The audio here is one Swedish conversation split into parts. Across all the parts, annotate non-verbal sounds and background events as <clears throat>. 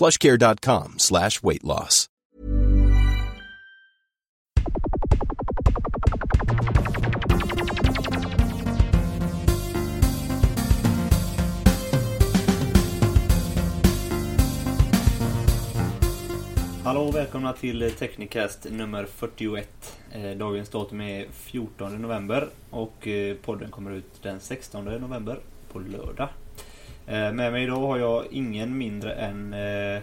plushcare.com slash weight loss. Hallå och välkomna till Technicast nummer 41. Eh, dagens datum är 14 november och eh, podden kommer ut den 16 november på lördag. Eh, Med mig idag har jag ingen mindre än... eh,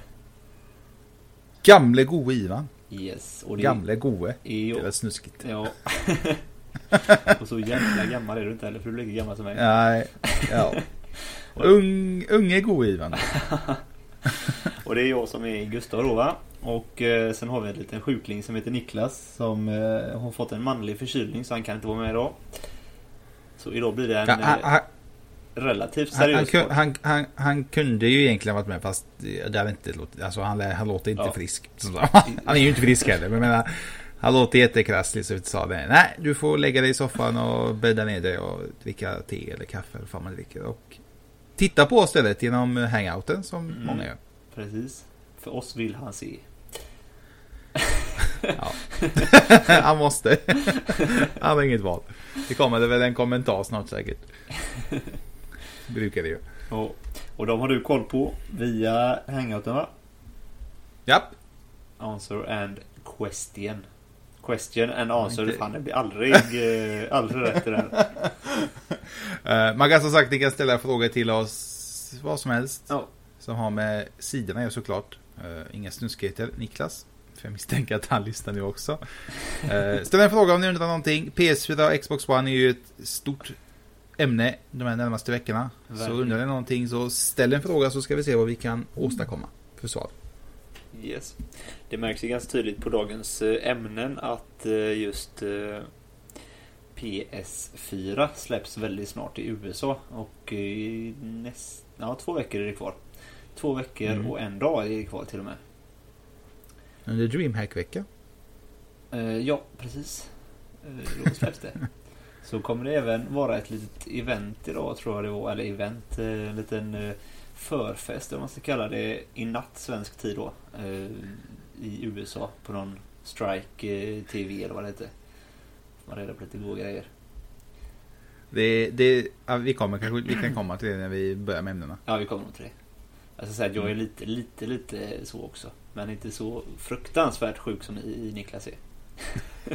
Gamle gode Ivan. Yes. Och det Gamle goe. är Det är väl snuskigt. Ja. <laughs> och så jävla gammal är du inte heller för du är lika gammal som mig. Nej, ja. <laughs> Ung, unge gode Ivan. <laughs> Och det är jag som är Gustav då va? Och eh, sen har vi en liten sjukling som heter Niklas som eh, har fått en manlig förkylning så han kan inte vara med idag. Så idag blir det en Ja, han, eh, han, relativt han, han, seriös podd. han, han, han kunde ju egentligen varit med fast det hade inte låtit, alltså han, han låter inte Ja. frisk. <laughs> Han är ju inte frisk heller. Men menar, han låter jättekrasslig så vi sa det. Nej, du får lägga dig i soffan och bädda ner dig och dricka te eller kaffe eller vad man dricker. Och titta på oss istället genom hangouten som Mm. många gör. Precis. För oss vill han se. <laughs> Ja. <laughs> Han måste. Han har inget val. Det kommer det väl en kommentar snart säkert. Brukar det ju. Och, och de har du koll på via hangouten va? Japp. Answer and question. Question and answer. inte- Fan det blir aldrig, eh, aldrig rätt i den. <laughs> Eh, man kan som sagt ni kan ställa frågor till oss vad som helst. Ja. Som har med sidorna göra såklart. Uh, inga snuskigheter. Niklas. För jag misstänker att han lyssnar nu också. Uh, ställ en fråga om ni undrar någonting. PS4 och Xbox One är ju ett stort ämne de här närmaste veckorna. Så Verkligen. undrar ni någonting så ställ en fråga så ska vi se vad vi kan åstadkomma för svar. Yes. Det märks ju ganska tydligt på dagens eh, ämnen att eh, just eh, PS4 släpps väldigt snart i USA och näst, ja, två veckor är det kvar. Två veckor Mm. och en dag är det kvar till och med. Under DreamHack-vecka. Ja, precis. Då släpps det. <laughs> Så kommer det även vara ett litet event idag tror jag det var. Eller event, eh, en liten eh, förfest om man ska kalla det. I natt svensk tid då. eh, I USA på någon Strike TV eller vad det. Får Man reda på lite goda grejer. Det, det, ja, vi, kommer, kanske, vi kan komma till det när vi börjar med ämnena. Ja, vi kommer nog till det. Jag ska säga att jag är lite, lite, lite så också. Men inte så fruktansvärt sjuk som i Niklas är.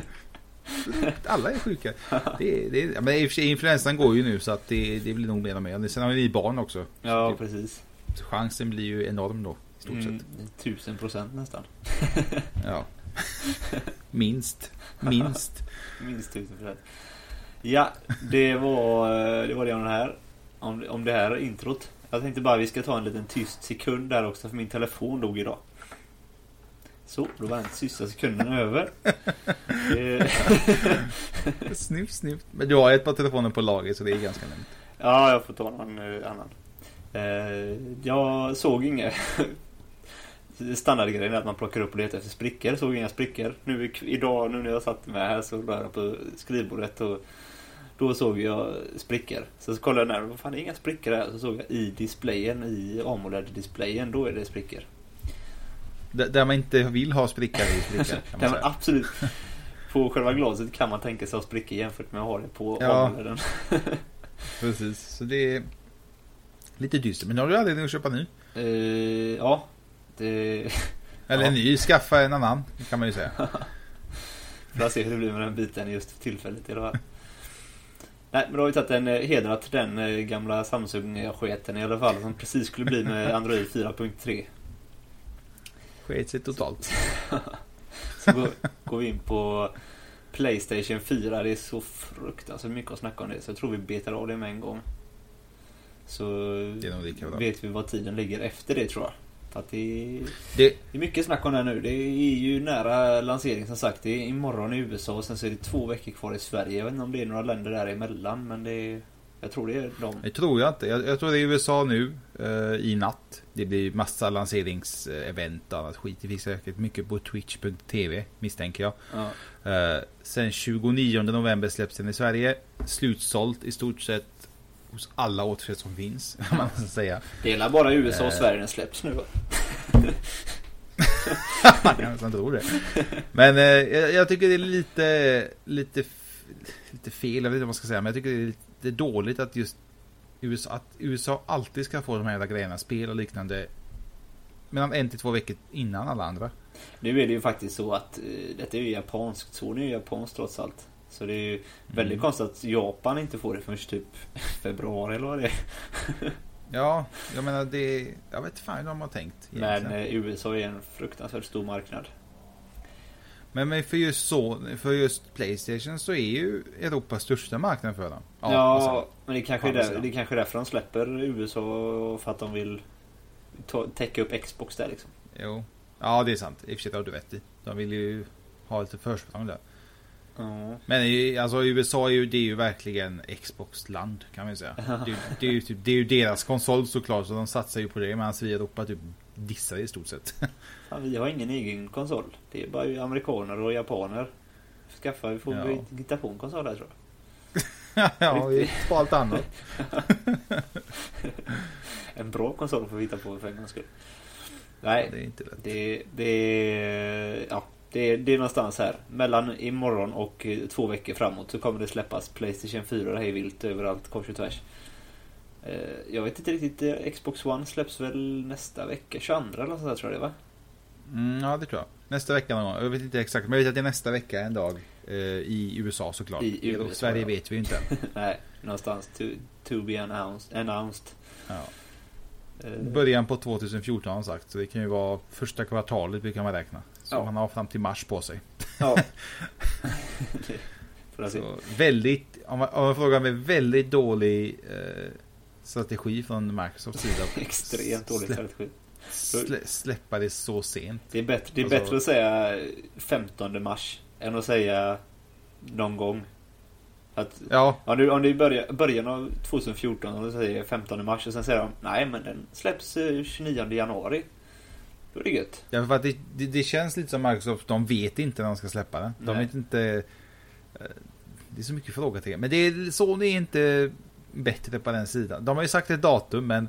<laughs> <laughs> Alla är sjuka. Det, det, men i och för sig, influensan går ju nu så att det, det blir nog mer och mer. Sen har vi barn också. Ja, Typ. precis. Chansen blir ju enorm då. I stort Mm, sett. tusen procent nästan. <laughs> Ja. Minst. Minst. <laughs> Minst tusen procent. Ja, det var eh, det var det om det här. Om, om det här introt. Jag tänkte bara vi ska ta en liten tyst sekund där också för min telefon dog idag. Så, då var den sista sekunden över. Eh, <laughs> Sniff, sniff. Men du har ett par telefoner på lager så det är ganska lugnt. ja, jag får ta någon annan. Eh, jag såg inga... <laughs> Standardgrejen är att man plockar upp och letar efter sprickor. Såg inga sprickor. Nu idag, nu när jag satt med här så jag på skrivbordet och då såg jag sprickor. Så, så kollade jag där, vad fan det är inga sprickor här. Så såg jag i displayen, i AMOLED-displayen, då är det sprickor. Där man inte vill ha spricka i sprickor. Kan man <laughs> absolut, <laughs> på själva glaset kan man tänka sig ha sprickor jämfört med att ha det på Ja. AMOLEDen. <laughs> Precis. Så det är lite dystert. Men nu har du anledning att köpa ny. Eh, ja, det, Eller Ja. ny, skaffa en annan kan man ju säga. Får se hur det blir med den biten just för tillfället i alla fall. Nej, men då har vi tagit en eh, hedrat den eh, gamla Samsung-sketen i alla fall som precis skulle bli med Android 4.3. Sket sig totalt. <laughs> Så går, går vi in på Playstation 4. Det är så fruktansvärt mycket att snacka om det. Så jag tror vi betar av det med en gång. Så vet vi vad tiden ligger efter det tror jag. För att det är, Det, det är mycket snack om det nu. Det är ju nära lansering som sagt. Det är imorgon i USA och sen så är det två veckor kvar i Sverige. Jag vet inte om det är några länder däremellan men det är, Jag tror det är de. det tror jag inte. Jag, jag tror det är USA nu eh, i natt. Det blir massa lanseringsevent och annat skit. Det finns säkert mycket på Twitch.tv misstänker jag. Ja. Eh, sen 29 november släpps den i Sverige. Slutsålt i stort sett hos alla återköp som finns. <laughs> Man ska säga. Det är bara i USA och Eh. Sverige den släpps nu va? <laughs> Jag tror det. Men eh, jag, jag tycker det är lite, lite, lite fel, jag vet inte vad man ska säga, men jag tycker det är lite dåligt att just USA, att USA alltid ska få de här jävla grejerna, spel och liknande, mellan en till två veckor innan alla andra. Nu är det ju faktiskt så att eh, detta är ju japanskt. Sony är ju japanskt trots allt. Så det är ju väldigt Mm. konstigt att Japan inte får det förrän typ <laughs> februari eller vad det är. <laughs> Ja, jag menar det, jag vet fan hur de har tänkt. Men egentligen. eh, USA är en fruktansvärt stor marknad. Men, för just så, för just Playstation så är ju Europa största marknaden för dem. Ja, alltså, men det kanske, är där, det kanske är därför de släpper USA för att de vill ta, täcka upp Xbox där liksom. jo. Ja, det är sant. I och för sig har du rätt i. De vill ju ha lite försprång där. Ja. Men alltså USA är ju, det är ju verkligen Xbox-land kan man ju säga. <laughs> Det, det, är ju typ, det är ju deras konsol såklart så de satsar ju på det medan vi i Europa typ dissar i stort sett. <laughs> Fan, vi har ingen egen konsol. Det är bara amerikaner och japaner. Skaffa, vi får Ja. hitta på en konsol här tror jag. <laughs> ja, vi på allt annat. <laughs> En bra konsol får vi hitta på för en gångs skull. Nej, Det är inte lätt. Det, det, ja, det, det är någonstans här. Mellan imorgon och eh, två veckor framåt så kommer det släppas Playstation 4 hej vilt överallt kors och tvärs. Eh, Jag vet inte riktigt, eh, Xbox One släpps väl nästa vecka, 22 eller sånt där tror jag det va? Mm, ja, det tror jag. Nästa vecka någon gång. Jag vet inte exakt, men jag vet att det är nästa vecka en dag. Eh, I USA såklart. I USA, Sverige ja. vet vi ju inte. <laughs> Nej, någonstans to, to be announced. announced. Ja. Eh, Början på 2014 har han sagt. Så det kan ju vara första kvartalet vi kan man räkna. Så Ja. man har fram till mars på sig. Ja. <laughs> <laughs> Så väldigt, om man, om man frågar mig, väldigt dålig eh, strategi från Microsofts sida. <laughs> Extremt dålig strategi. Slä, släppa det så sent. Det är bättre, det är Alltså- bättre att säga 15 mars än att säga någon gång. Att, Ja, om det är början, början av 2014 och du säger 15 mars och sen säger de nej men den släpps eh, 29 januari. Då är det gött. ja för att det, det, det känns lite som Microsoft, de vet inte när de ska släppa den. De Nej. vet inte... eh, Det är så mycket frågetecken. Men det är, Sony är inte bättre på den sidan. De har ju sagt ett datum men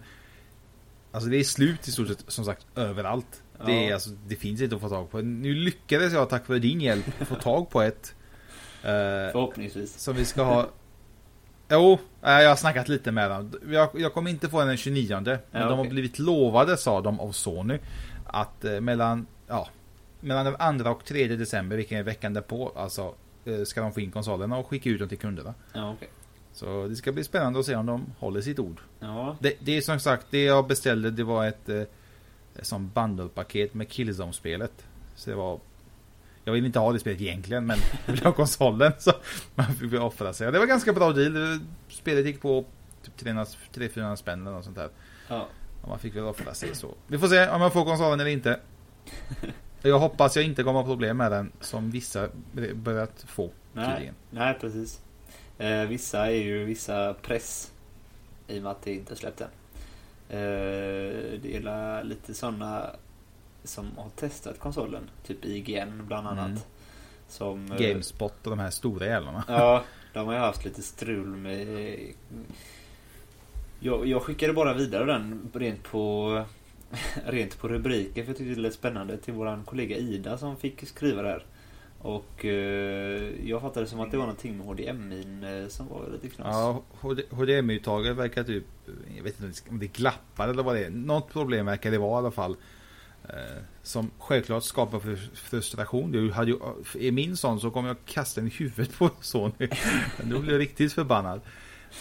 Alltså det är slut i stort sett som sagt överallt. Det, är, Ja. alltså, det finns inte att få tag på. Nu lyckades jag tack vare din hjälp <laughs> få tag på ett. eh, Förhoppningsvis. Som vi ska ha. Jo, eh, jag har snackat lite med dem. Jag, jag kommer inte få den den 29. Men Ja, de har blivit lovade, sa de av Sony. Att eh, mellan, ja, mellan den andra och tredje december, vilken är veckan därpå, alltså eh, ska de få in konsolerna och skicka ut dem till kunderna. Ja, okej. Så det ska bli spännande att se om de håller sitt ord. Ja, Det, det är som sagt, det jag beställde det var ett eh, som bundle-paket med Killzone-spelet. Så det var... Jag vill inte ha det spelet egentligen men jag <laughs> vill ha konsolen så man fick offra sig. Och det var ganska bra deal. Spelet gick på typ 300-400 spänn eller något sånt där. ja. Och man fick väl offra sig så. Vi får se om jag får konsolen eller inte. <laughs> Jag hoppas jag inte kommer ha problem med den som vissa börjat få Nej, tydligen. nej precis. Eh, vissa är ju vissa press i och med att det inte är släppt än. Eh, det är lite sådana som har testat konsolen. Typ IGN bland annat. Mm. Som, eh, Gamespot och de här stora jävlarna. <laughs> Ja, de har ju haft lite strul med... Jag, jag skickade bara vidare den rent på, <laughs> rent på rubriken för jag tyckte det lät spännande till våran kollega Ida som fick skriva det här. Och eh, jag fattade som att det var någonting med HDMI eh, som var lite knas. Ja, HDMI-uttaget verkar typ, eh, jag vet inte om det glappar eller vad det är. Något problem verkar det vara i alla fall. Eh, som självklart skapar frustration. Du hade ju, eh, är min son så kommer jag kasta den i huvudet på Sony. Då blir jag riktigt förbannad.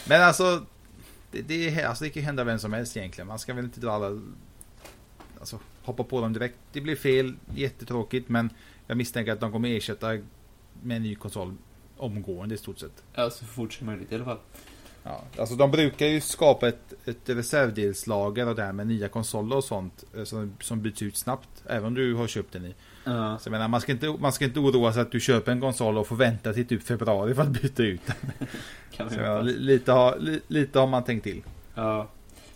Men alltså det, det, alltså det kan hända vem som helst egentligen. Man ska väl inte dra alla... Alltså hoppa på dem direkt. Det blir fel, jättetråkigt men jag misstänker att de kommer ersätta med en ny konsol omgående i stort sett. Ja, så fort som möjligt i alla fall. Ja, alltså de brukar ju skapa ett, ett reservdelslager och där med nya konsoler och sånt eh, som, som byts ut snabbt. Även om du har köpt den i. Ja. Så jag menar, man ska inte, man ska inte oroa sig att du köper en konsol och får vänta till typ februari för att byta ut den. <laughs> kan Så, ja, lite, har, lite har man tänkt till. Ja.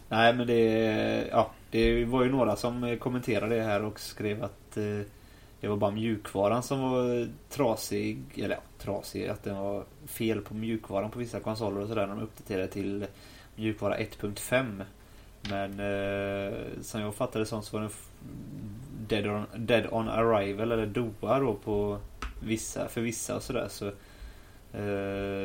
Nej men det, ja, det var ju några som kommenterade det här och skrev att eh, det var bara mjukvaran som var trasig. Eller ja, trasig. Att det var fel på mjukvaran på vissa konsoler och sådär. När de uppdaterade till mjukvara 1.5. Men eh, som jag fattade som så var den dead on, dead on arrival eller DOA då på vissa, för vissa och sådär. Så, eh,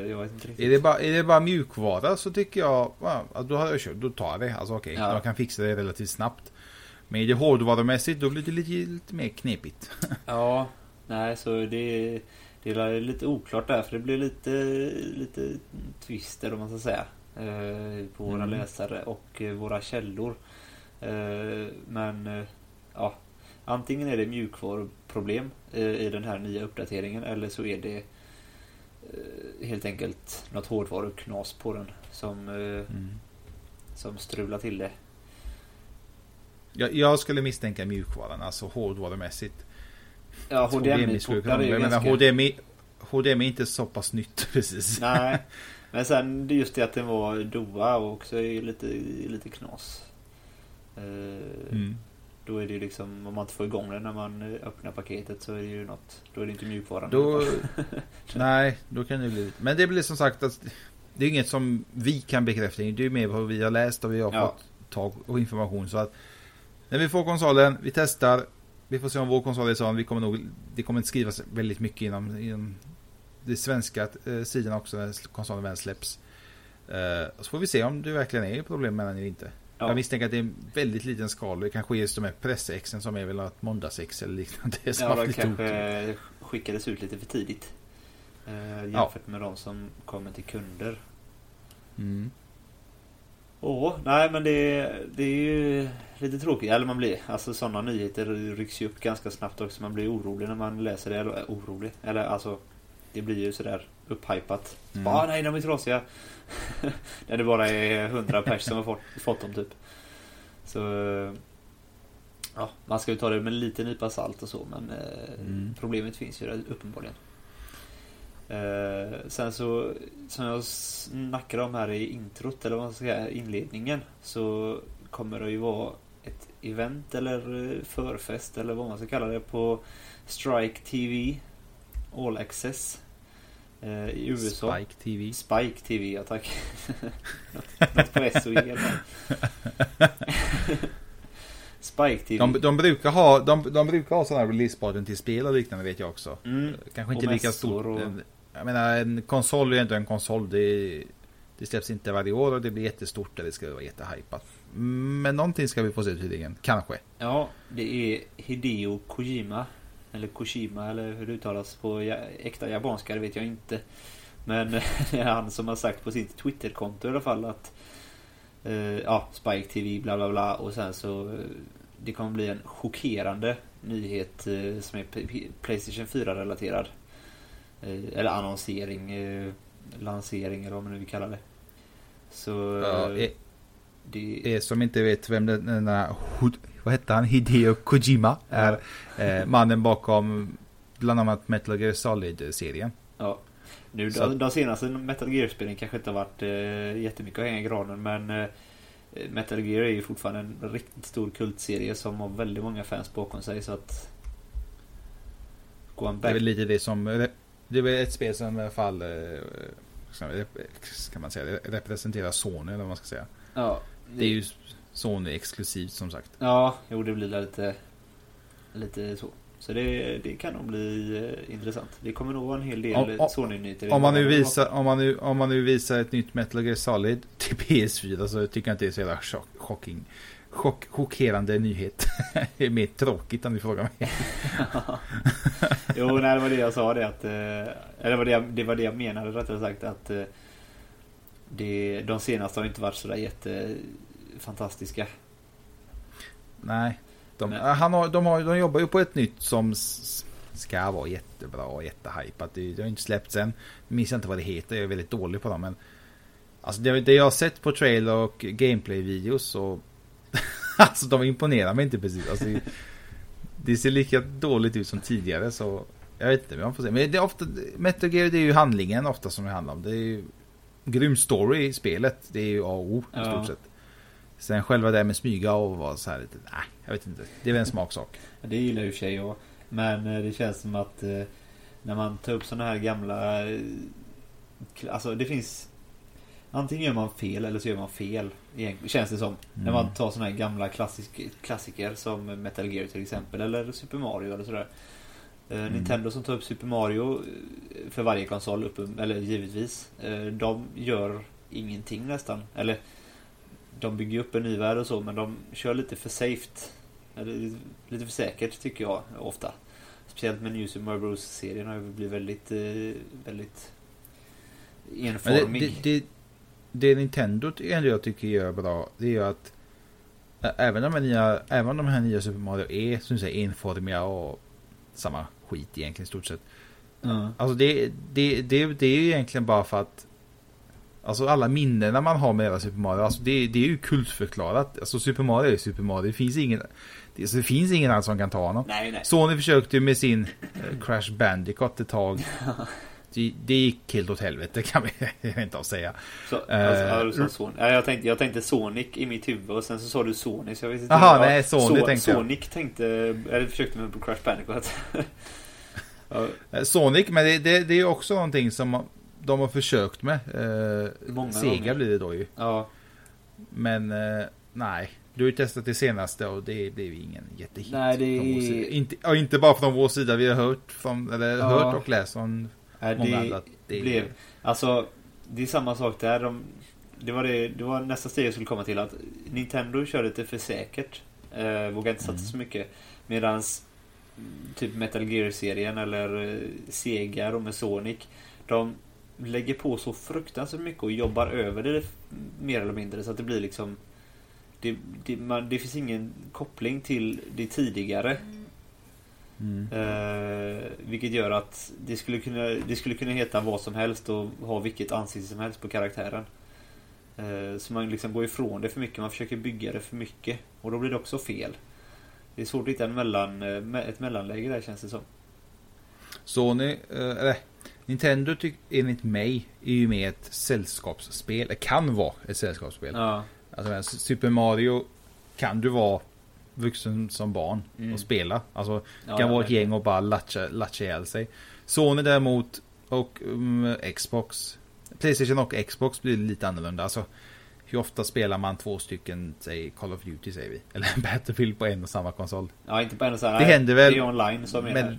jag vet inte riktigt. Är det, bara, är det bara mjukvara så tycker jag, ja, då, har jag då tar jag det. Alltså okej, okay, ja. jag kan fixa det relativt snabbt. Men är det hårdvarumässigt då blir det lite, lite mer knepigt. <laughs> ja, nej så det, det är lite oklart där för det blir lite, lite twister om man ska säga. Eh, på våra mm. läsare och eh, våra källor. Eh, men ja, antingen är det mjukvaruproblem i den här nya uppdateringen eller så är det helt enkelt något hårdvaruknas på den som, mm. som strular till det. Jag, jag skulle misstänka mjukvaran, alltså hårdvarumässigt. Ja, HDMI-portar är ju ganska... HDMI, HDMI är inte så pass nytt <laughs> precis. Nej, men sen just det att den var DOA också är lite, lite knas. Eh, mm. Då är det ju liksom, om man inte får igång den när man öppnar paketet så är det ju något, då är det inte mjukvaran. Då, <laughs> nej, då kan det bli Men det blir som sagt att det är inget som vi kan bekräfta. Det är mer vad vi har läst och vi har ja. fått tag och information. Så att när vi får konsolen, vi testar. Vi får se om vår konsol är sån. Vi kommer nog, det kommer inte skrivas väldigt mycket inom, inom det svenska eh, sidan också när konsolen väl släpps. Eh, så får vi se om det verkligen är problem med den eller inte. Ja. Jag misstänker att det är en väldigt liten skala. Det kanske är just de här pressexen som är väl ett måndagsex eller liknande. <laughs> Som ja, de kanske skickades ut lite för tidigt. Eh, jämfört ja. med de som kommer till kunder. Mm. Åh, nej men det, det är ju lite tråkigt. Eller man blir, alltså sådana nyheter rycks ju upp ganska snabbt också. Man blir orolig när man läser det. Eller orolig. Eller alltså det blir ju sådär upphypat. Mm. Ah, nej, de är trasiga. <laughs> När det bara är 100 pers som har fått, fått dem typ. Så... Ja, man ska ju ta det med en liten nypa salt och så men eh, mm. problemet finns ju där uppenbarligen. Eh, sen så, som jag snackade om här i introt, eller vad man ska säga, inledningen. Så kommer det ju vara ett event eller förfest eller vad man ska kalla det på Strike TV All Access eh, i USA. Spike TV. Spike TV, ja tack. <laughs> något, på S och E. <laughs> Spike TV. De, de, brukar ha, de, de brukar ha sådana releasepartyn till spel och liknande vet jag också. Mm. Kanske inte lika stort. Och... Jag menar en konsol är ju inte en konsol. Det, det släpps inte varje år och det blir jättestort och det ska vara jättehypat. Men någonting ska vi få se tydligen. Kanske. Ja, det är Hideo Kojima. Eller Koshima eller hur det uttalas på äkta japanska, det vet jag inte. Men <laughs> det är han som har sagt på sitt Twitterkonto i alla fall att eh, Ja, Spike TV bla bla bla och sen så eh, Det kommer bli en chockerande nyhet eh, som är Playstation 4 relaterad. Eh, eller annonsering, eh, lansering eller vad man nu vill kalla det. Så ja, eh, det... Er som inte vet vem den där vad hette han? Hideo Kojima är eh, mannen bakom bland annat Metal Gear Solid-serien. Ja. Nu, de, de senaste Metal Gear-spelen kanske inte har varit eh, jättemycket att hänga i granen men eh, Metal Gear är ju fortfarande en riktigt stor kultserie som har väldigt många fans bakom sig så att Det är väl lite det som Det är ett spel som i alla fall eh, kan man säga representerar Sony eller vad man ska säga. Ja. Det, det är ju Sony exklusivt som sagt. Ja, jo det blir lite, lite så. Så det, det kan nog bli eh, intressant. Det kommer nog vara en hel del Sony-nyheter. Om man, nu visar, om, man nu, om man nu visar ett nytt Metal Gear Solid till PS4 så tycker jag inte det är så jävla chock, shocking. Chock, chockerande nyhet. <laughs> det är mer tråkigt om du frågar mig. <laughs> jo, nej, det var det jag sa det att... eh, Eller det var det det var det jag menade rättare sagt att... eh, Det, de senaste har inte varit sådär jättefantastiska. Nej. De, Nej. han har, de, har, de jobbar ju på ett nytt som ska vara jättebra och jättehypat. Det, det har inte släppts än. Minns inte vad det heter. Jag är väldigt dålig på dem. Men alltså det, det jag har sett på trailer och gameplay-videos så... <laughs> alltså de imponerar mig inte precis. Alltså, det, det ser lika dåligt ut som tidigare så... Jag vet inte, man får se. Men det är ofta... Metal Gear det är ju handlingen ofta som det handlar om. Det är ju... Grym story i spelet. Det är ju A och O i stort sett. Sen själva det med smyga och vara så här lite... Nej, jag vet inte. Det är väl en smaksak. Det gillar ju i och för sig jag. Men eh, det känns som att eh, när man tar upp sådana här gamla... eh, Alltså det finns... Antingen gör man fel eller så gör man fel. Känns det som. När man tar sådana här gamla klassik, klassiker som Metal Gear till exempel. Eller Super Mario eller sådär. Eh, Nintendo som tar upp Super Mario eh, för varje konsol, upp, eller givetvis. eh, De gör ingenting nästan. Eller de bygger upp en ny värld och så men de kör lite för. Eller lite för säkert tycker jag ofta. Speciellt med New Super Mario Bros-serien har ju blivit väldigt, väldigt det, enformig. det, det, det Nintendo ändå jag tycker gör bra. Det är ju att Även de här nya, även de här nya Super Mario är som du säger enformiga och samma skit egentligen i stort sett. Ja. Alltså det, det, det, det är ju egentligen bara för att Alltså alla minnena man har med hela Super Mario, alltså det, det är ju kultförklarat. Alltså Super Mario är Super Mario. Det finns ingen, det, det finns ingen annan som kan ta honom. Nej, nej. Sony försökte ju med sin eh, Crash Bandicoot ett tag. <laughs> Det, det gick helt åt helvete <laughs> kan vi inte säga. Så, Eh, alltså, du sa. Ja, jag, tänkte, jag tänkte Sonic i mitt huvud och sen så sa du Sony så jag visste inte. Jaha, Ja, nej, Sony tänkte jag. Sonic tänkte, eller försökte med på Crash Bandicoot. <laughs> ja, Eh, Sonic, men det, det, det är också någonting som de har försökt med. Eh, Många Sega gånger. blir det då ju. ja, Men eh, nej, du har ju testat det senaste och det blev ingen jättehit. Nej, det. Inte, inte bara från vår sida, vi har hört, från, eller Ja. hört och läst från nej, det, Det blev... Alltså, det är samma sak där. De, det, var det, det var nästa steg jag skulle komma till. Att Nintendo kör lite för säkert. Eh, vågar inte satsa Mm. så mycket. Medans mm, typ Metal Gear-serien eller eh, Sega och med Sonic. De lägger på så fruktansvärt mycket och jobbar över det mer eller mindre. Så att det blir liksom... Det, det, man, det finns ingen koppling till det tidigare. Mm. Eh, vilket gör att det skulle, kunna, det skulle kunna heta vad som helst och ha vilket ansikte som helst på karaktären. Eh, så man liksom går ifrån det för mycket, man försöker bygga det för mycket. Och då blir det också fel. Det är svårt att hitta en mellan, eh, ett mellanläge där känns det som. Sony, eh, eller Nintendo tyck, enligt mig är ju mer ett sällskapsspel. Det kan vara ett sällskapsspel. Ja. Alltså Super Mario kan du vara vuxen som barn Mm. och spela. Alltså Ja, kan vara ett gäng och bara latcha, latcha ihjäl sig. Sony däremot och um, Xbox. Playstation och Xbox blir lite annorlunda. Alltså hur ofta spelar man två stycken, säg Call of Duty säger vi. <laughs> Eller Battlefield på en och samma konsol. Ja, inte på en och här, Det händer väl, Det är online som är Men,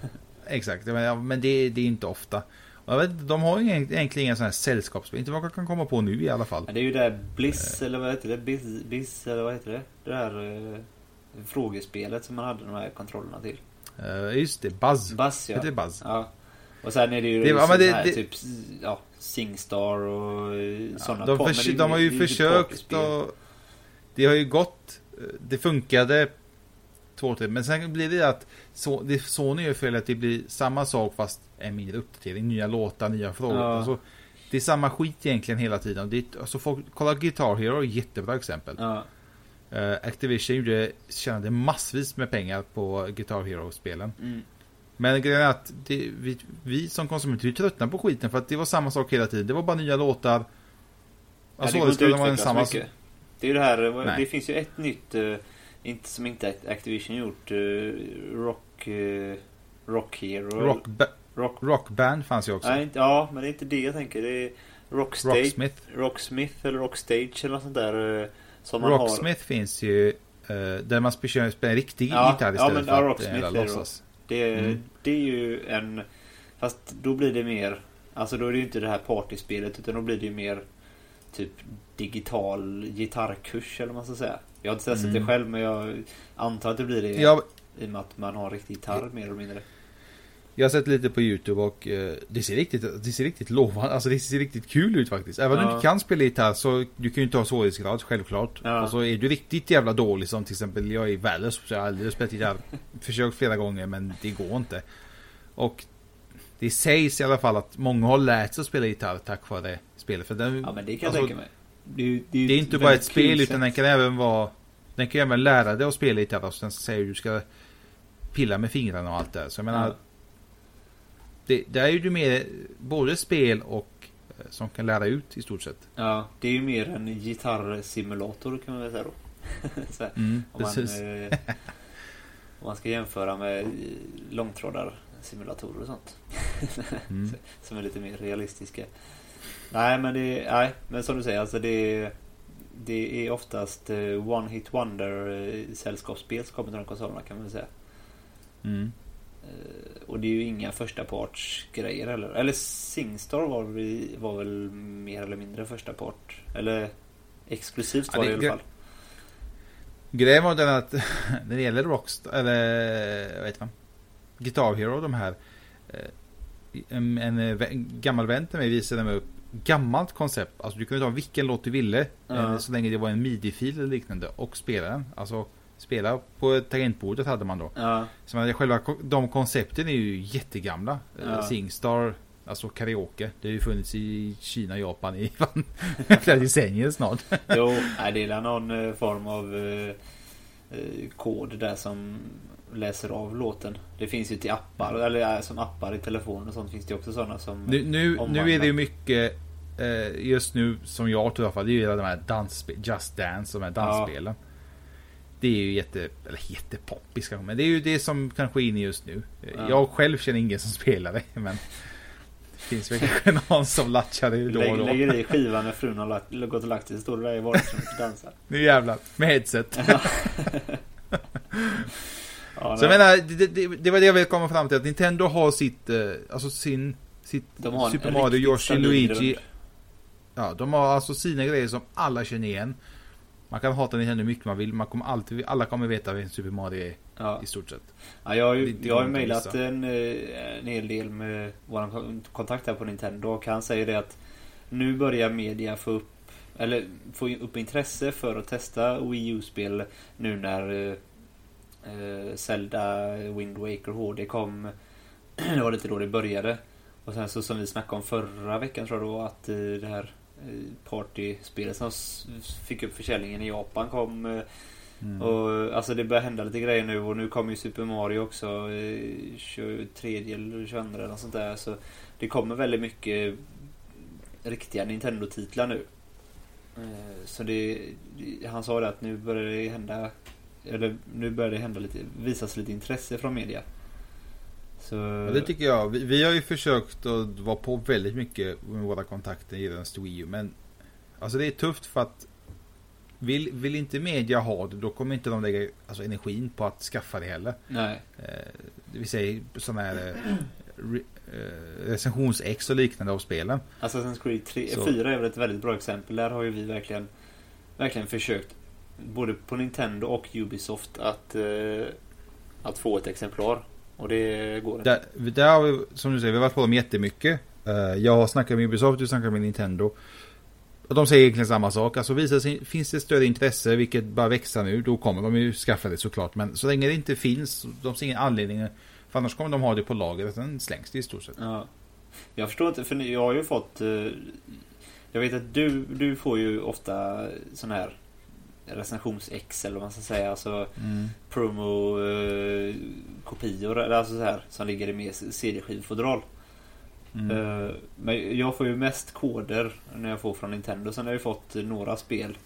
<laughs> exakt, men, ja, men det, det är inte ofta. Jag vet, de har ju egent- egentligen inga sådana här sällskapsspel. Inte vad jag kan komma på nu i alla fall. Men det är ju där Bliss, eller vad heter det? Biz, Biz eller vad heter det? Det här eh, frågespelet som man hade de här kontrollerna till. Uh, just det, Buzz. Buzz ja. Heter det Buzz? Ja. Och sen är det ju Det- ja, men det- här det- typ ja, Singstar och eh, sådana de, det- de har ju det typ försökt och Det har ju gått eh, Det funkade Två, tre Men sen blir det att så, det, Sony gör fel att det blir samma sak fast en mindre uppdatering Nya låtar, nya frågor Ja. alltså, Det är samma skit egentligen hela tiden det, är- alltså folk, Kolla Guitar Hero är ett jättebra exempel Ja, Eh, Activision gjorde, tjänade massvis med pengar på Guitar Hero-spelen mm. Men grejen är att det, vi, vi som konsumenter vi tröttnar på skiten för att det var samma sak hela tiden Det var bara nya låtar Ja, Alltså, det går inte att vara en utveckla samma så mycket. Det är det här, eh, Nej. det finns ju ett nytt, eh, inte, som inte Activision gjort, Rock, Rock Hero. Rock, Rock, Rockband fanns ju också. nej, inte- ja, men det är inte det jag tänker. Det är Rockstage, Rocksmith. Rocksmith eller Rockstage eller något sånt där. eh, Som man har. Rocksmith finns ju eh, där man spelar, spelar en riktig Ja, gitarr ja, istället men, för ja, att Rocksmith eh, är det då. låtsas. Det, Mm. det är ju en... Fast då blir det mer... Alltså då är det ju inte det här partyspelet utan då blir det ju mer typ digital gitarrkurs eller vad man ska säga. Jag har inte testat Mm. det själv men jag antar att det blir det Jag, i och med att man har riktig gitarr mer eller mindre. Jag har sett lite på YouTube och eh, det ser riktigt, det ser riktigt lovande, alltså det ser riktigt kul ut faktiskt. Även om Ja. du inte kan spela gitarr så du kan ju inte ha svårighetsgrad självklart. Ja. Och så är du riktigt jävla dålig som till exempel jag är värdelös så jag har aldrig spelat gitarr. <laughs> Försökt flera gånger men det går inte. Och det sägs i alla fall att många har lärt sig att spela gitarr tack vare spelet. För den, Ja men det kan jag alltså, tänka mig. Det det Det är inte bara ett spel utan den kan även vara Den kan ju även lära dig att spela gitarr och sen säger du ska Pilla med fingrarna och allt det Så jag menar Ja. Det, det är ju mer både spel och eh, som kan lära ut i stort sett. Ja, det är ju mer en gitarrsimulator kan man väl säga då. <laughs> Här, Mm, om, man, eh, om man ska jämföra med långtradarsimulatorer och sånt. <laughs> Mm. Som är lite mer realistiska. Nej men det nej, men som du säger alltså det det är oftast eh, One Hit Wonder eh, sällskapsspel som kommer till de konsolerna kan man väl säga. Mm. Eh, Och det är ju inga första parts grejer heller. Eller Singstar var, vi- var väl mer eller mindre första part. Eller exklusivt Ja, var det- det i alla fall. Grejen var den att <laughs> när det gäller Rockstar, eller vad heter man? Guitar Hero de här. eh, En, en, eh, gammal vän till mig visade mig upp gammalt koncept. Alltså du kunde ta vilken låt du ville. Ja. Så länge det var en midi-fil eller liknande. Och spela den. Alltså spela på tangentbordet hade man då. Ja, Så man, själva de koncepten är ju jättegamla. Eh, Ja. Singstar, alltså karaoke. Det har ju funnits i Kina och Japan <laughs> i flera decennier snart. <laughs> jo, det är någon eh, form av eh, eh, kod där som läser av låten. Det finns ju till appar, eller äh, som appar i telefonen och sånt finns det också sådana som... Nu, nu, nu är det ju mycket eh, just nu som jag tror i alla fall. Det är ju de här dansspel, Just Dance, de här dansspelen. Det är ju jätte, eller jättepoppis kanske, men det är ju det som kanske är inne just nu. Ja. Jag själv känner ingen som spelar det, men det finns väl kanske någon som latchar det då och då. lägger i skivan när frun har lagt, gått och lagt sig, står du där i vardagsrummet och dansar. Nu jävlar, med headset. Ja, <laughs> Så jag menar, det, det, det var det jag ville komma fram till. Att Nintendo har sitt, eh, alltså sin, sitt Super Mario, Yoshi, Luigi. Ja, de har alltså sina grejer som alla känner igen. Man kan hata Nintendo hur mycket man vill. Man kommer alltid, alla kommer veta vem Super Mario är Ja. i stort sett. Ja, jag har ju, jag har mejlat en, eh, en hel del med vår kontakt här på Nintendo och han säger det att nu börjar media få upp eller få upp intresse för att testa Wii U-spel nu när eh, eh, Zelda Wind Waker HD kom. <clears throat> det var lite då det började. Och sen så som vi snackade om förra veckan tror jag då att eh, det här eh, partyspelet som fick upp försäljningen i Japan kom eh, Mm. och alltså det börjar hända lite grejer nu och nu kommer ju Super Mario också eh, 23 eller 22 eller något sånt där. Så det kommer väldigt mycket riktiga Nintendo-titlar nu. Eh, Så det- han sa det att nu börjar det hända eller nu börjar det hända lite, visas lite intresse från media. Så... Ja, det tycker jag. Vi, vi har ju försökt att vara på väldigt mycket med våra kontakter gällande Wii U. Men alltså det är tufft för att vill, vill inte media ha det då kommer inte de lägga alltså, energin på att skaffa det heller. Nej. Eh, det vill säga sådana här eh, re, eh, recensions-ex och liknande av spelen. Assassin's Creed 3, Så. 4 är väl ett väldigt bra exempel. Där har ju vi verkligen, verkligen försökt både på Nintendo och Ubisoft att, eh, att få ett exemplar. Och det går inte. Där, där har vi, som du säger, vi har varit på dem jättemycket. Eh, jag har snackat med Ubisoft, du snackar med Nintendo. Och de säger egentligen samma sak. Alltså visar sig, finns det större intresse, vilket bara växer nu, då kommer de ju skaffa det såklart. Men så länge det inte finns, de ser ingen anledning. För annars kommer de ha det på lager, sen slängs det i stort sett. Ja. Jag förstår inte, för jag har ju fått... eh, Jag vet att du, du får ju ofta sån här recensions-ex eller vad man ska säga. Alltså Mm. promo-kopior eller alltså så här som ligger i med CD-skivfodral. Mm. Eh, Men jag får ju mest koder när jag får från Nintendo. Sen har jag ju fått några spel.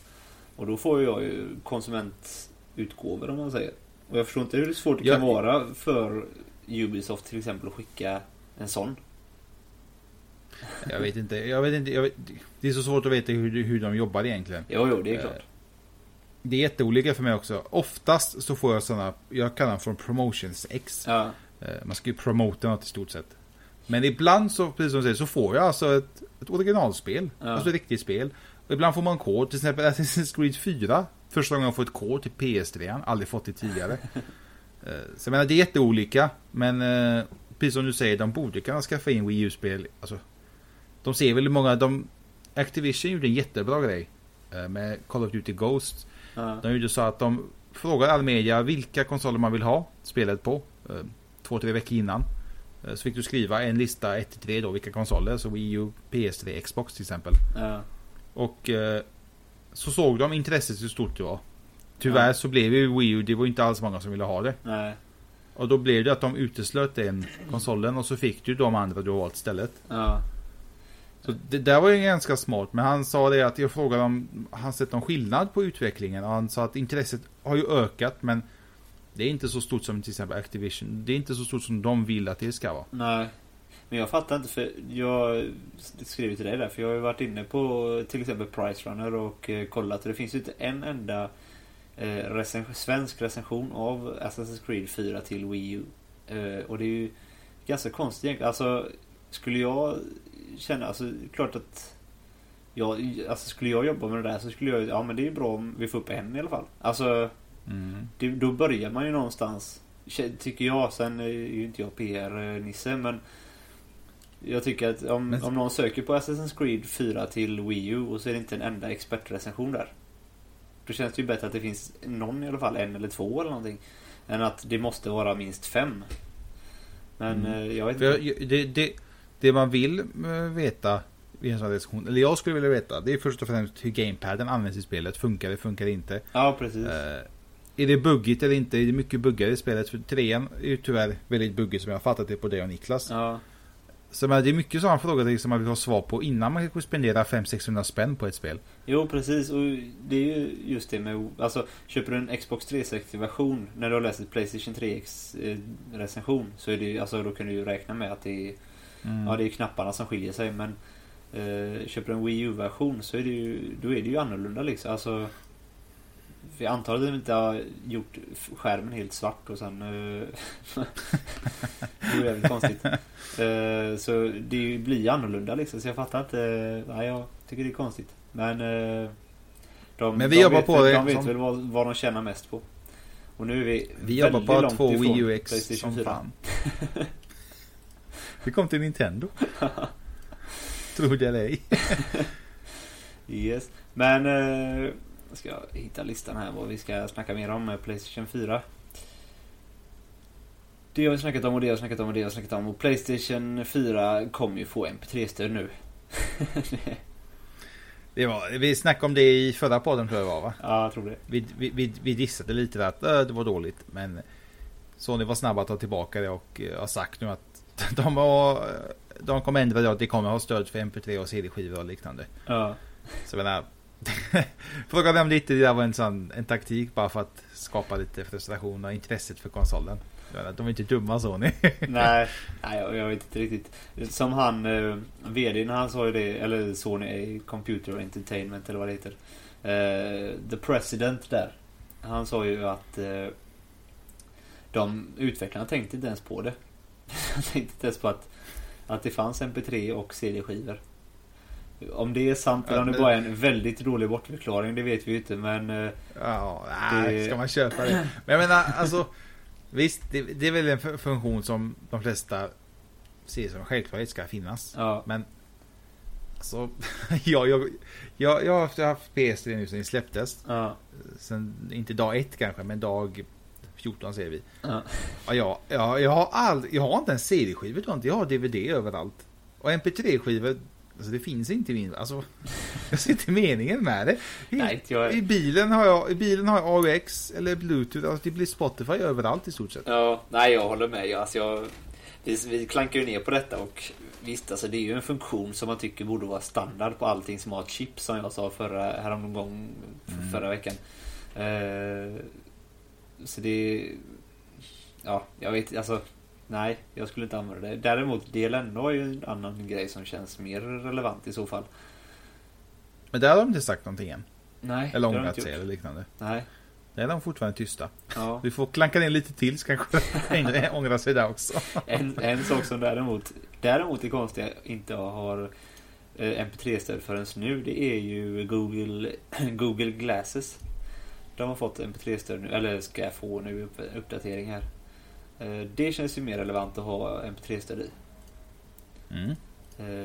Och då får jag ju konsumentutgåvor om man säger. Och jag förstår inte hur svårt det kan Ja. vara för Ubisoft till exempel att skicka en sån. Jag vet inte, jag vet inte. Jag vet, det är så svårt att veta hur, hur de jobbar egentligen. Jo, jo, det är Eh, klart. Det är jätteolika för mig också. Oftast så får jag sådana, jag kallar dem för promotions ex. Ja, Eh, Man ska ju promota något i stort sett. Men ibland så, precis som du säger, så får jag alltså ett, ett originalspel. Ja. Alltså ett riktigt spel. Och ibland får man kod. Till exempel Assassin's Creed 4 Första gången jag får ett kod till PS3, aldrig fått det tidigare. <laughs> Eh, så jag menar, det är jätteolika. Men eh, precis som du säger, de borde kunna skaffa in Wii U-spel. Alltså, de ser väl hur många, de, Activision gjorde en jättebra grej. Med Call of Duty Ghost. Ja. De gjorde så att de frågade all media vilka konsoler man vill ha spelet på. eh, Två, tre veckor innan. Eh, Så fick du skriva en lista 1-3 då, vilka konsoler. Så Wii U, PS3, Xbox till exempel. Ja. Och eh, så såg de intresset hur stort det var. Tyvärr Ja. så blev ju Wii U, det var inte alls många som ville ha det. Nej. Och då blev det att de uteslöt den konsolen och så fick du de andra du har valt istället. Ja. Så det där var ju ganska smart. Men han sa det att jag frågade om han sett någon skillnad på utvecklingen. Och han sa att intresset har ju ökat men det är inte så stort som till exempel Activision. Det är inte så stort som de vill att det ska vara. Nej. Men jag fattar inte för jag skrev till dig där för jag har ju varit inne på till exempel Price Runner och eh, kollat och det finns ju inte en enda eh, recens- svensk recension av Assassin's Creed 4 till Wii U. Eh, och det är ju ganska konstigt egentligen. Alltså skulle jag känna, alltså klart att jag, alltså skulle jag jobba med det där så skulle jag, ja men det är bra om vi får upp en i alla fall. Alltså Mm. det, då börjar man ju någonstans. Tycker jag. Sen är ju inte jag PR-nisse men jag tycker att om, Men- om någon söker på Assassin's Creed 4 till Wii U och så är det inte en enda expertrecension där. Då känns det ju bättre att det finns någon i alla fall, en eller två eller någonting. Än att det måste vara minst fem. Men Mm. eh, jag vet inte. det, det, det man vill eh, veta vid en sån här diskussion, eller jag skulle vilja veta, det är först och främst hur gamepaden används i spelet. Funkar det, funkar det inte? Ja precis. Eh, är det buggigt eller inte? Är det mycket buggar i spelet? För trean är ju tyvärr väldigt buggig som jag har fattat det på dig och Niklas. Ja. Så men, det är mycket sådana frågor som man vill ha svar på innan man kanske spenderar 500-600 spänn på ett spel. Jo precis och det är ju just det med Alltså köper du en Xbox 360 version när du har läst ett Playstation 3X eh, recension så är det alltså då kan du ju räkna med att det är Mm. Ja det är knapparna som skiljer sig men eh, Köper en Wii U-version så är det ju Då är det ju annorlunda liksom Alltså för Jag antar att de inte har gjort skärmen helt svart och sen eh, <laughs> Det är jävligt konstigt eh, Så det blir ju annorlunda liksom så jag fattar inte Nej jag tycker det är konstigt Men eh, de, Men vi de jobbar vet, på det De vet som- väl vad, vad de tjänar mest på Och nu är vi Vi jobbar på två Wii U X PlayStation som 4. fan. <laughs> Vi kom till Nintendo. Tror det eller ej. Yes. Men eh, ska jag hitta listan här vad vi ska snacka mer om med Playstation 4. Det har vi snackat om och det har vi snackat om och det har vi snackat om. Och Playstation 4 kommer ju få MP3-stöd nu. <laughs> Det var, vi snackade om det i förra podden tror jag det var va? ja, jag tror det. Vi, vi, vi, vi dissade lite där att äh, det var dåligt. Men Sony var snabba att ta tillbaka det och äh, har sagt nu att <laughs> de, har, de kommer ändra det att det kommer ha stöd för MP3 och CD-skivor och liknande. Ja. Så jag menar, <laughs> Fråga dem lite, det där var en sån en taktik bara för att skapa lite frustration och intresset för konsolen. De är inte dumma Sony. <laughs> Nej, nej jag, jag vet inte riktigt. Som han, eh, VDn han sa ju det, eller Sony Computer Entertainment eller vad det heter. Eh, the President där. Han sa ju att eh, de utvecklarna tänkte inte ens på det. De tänkte inte ens på att, att det fanns MP3 och CD-skivor. Om det är sant eller om det bara är en väldigt rolig bortförklaring, det vet vi ju inte men... eh, Ja, nej, Det- ska man köpa det? Men jag menar, alltså. Visst, det, det är väl en fu- funktion som de flesta ser som självklarhet ska finnas. Ja, Men alltså, <laughs> jag, jag, jag, jag har haft- haft PS3 nu sedan det släpptes. ja, Sen, inte dag ett kanske, men dag 14 ser vi. ja. Ja, jag, jag, jag har all, jag har inte en CD-skivor, jag har inte, jag har DVD överallt. Och MP3-skivor, alltså det finns inte min, alltså. <laughs> Jag ser inte meningen med det. I, Nej, jag- I bilen har jag, i bilen har jag AUX eller Bluetooth, alltså det blir Spotify överallt i stort sett. Ja, nej jag håller med. Jag, alltså jag, vi, vi klankar ju ner på detta och visst, alltså det är ju en funktion som man tycker borde vara standard på allting som har chip som jag sa förra, häromgång, Mm. förra veckan. Eh, så det... Ja, jag vet alltså... Nej, jag skulle inte använda det. Däremot DLNA är ju en annan grej som känns mer relevant i så fall. Men där har de inte sagt någonting än. Nej, Eller ångrat sig eller liknande. Nej, Där är de fortfarande tysta. ja. <laughs> Vi får klanka ner lite till så kanske de <laughs> ångrar sig där också. En, en sak som däremot, däremot är konstigt att jag inte har eh, MP3-stöd förrän nu, det är ju Google, Google Glasses. De har fått MP3-stöd nu, eller ska få nu upp, uppdatering här. Eh, det känns ju mer relevant att ha MP3-stöd i. Mm. Eh,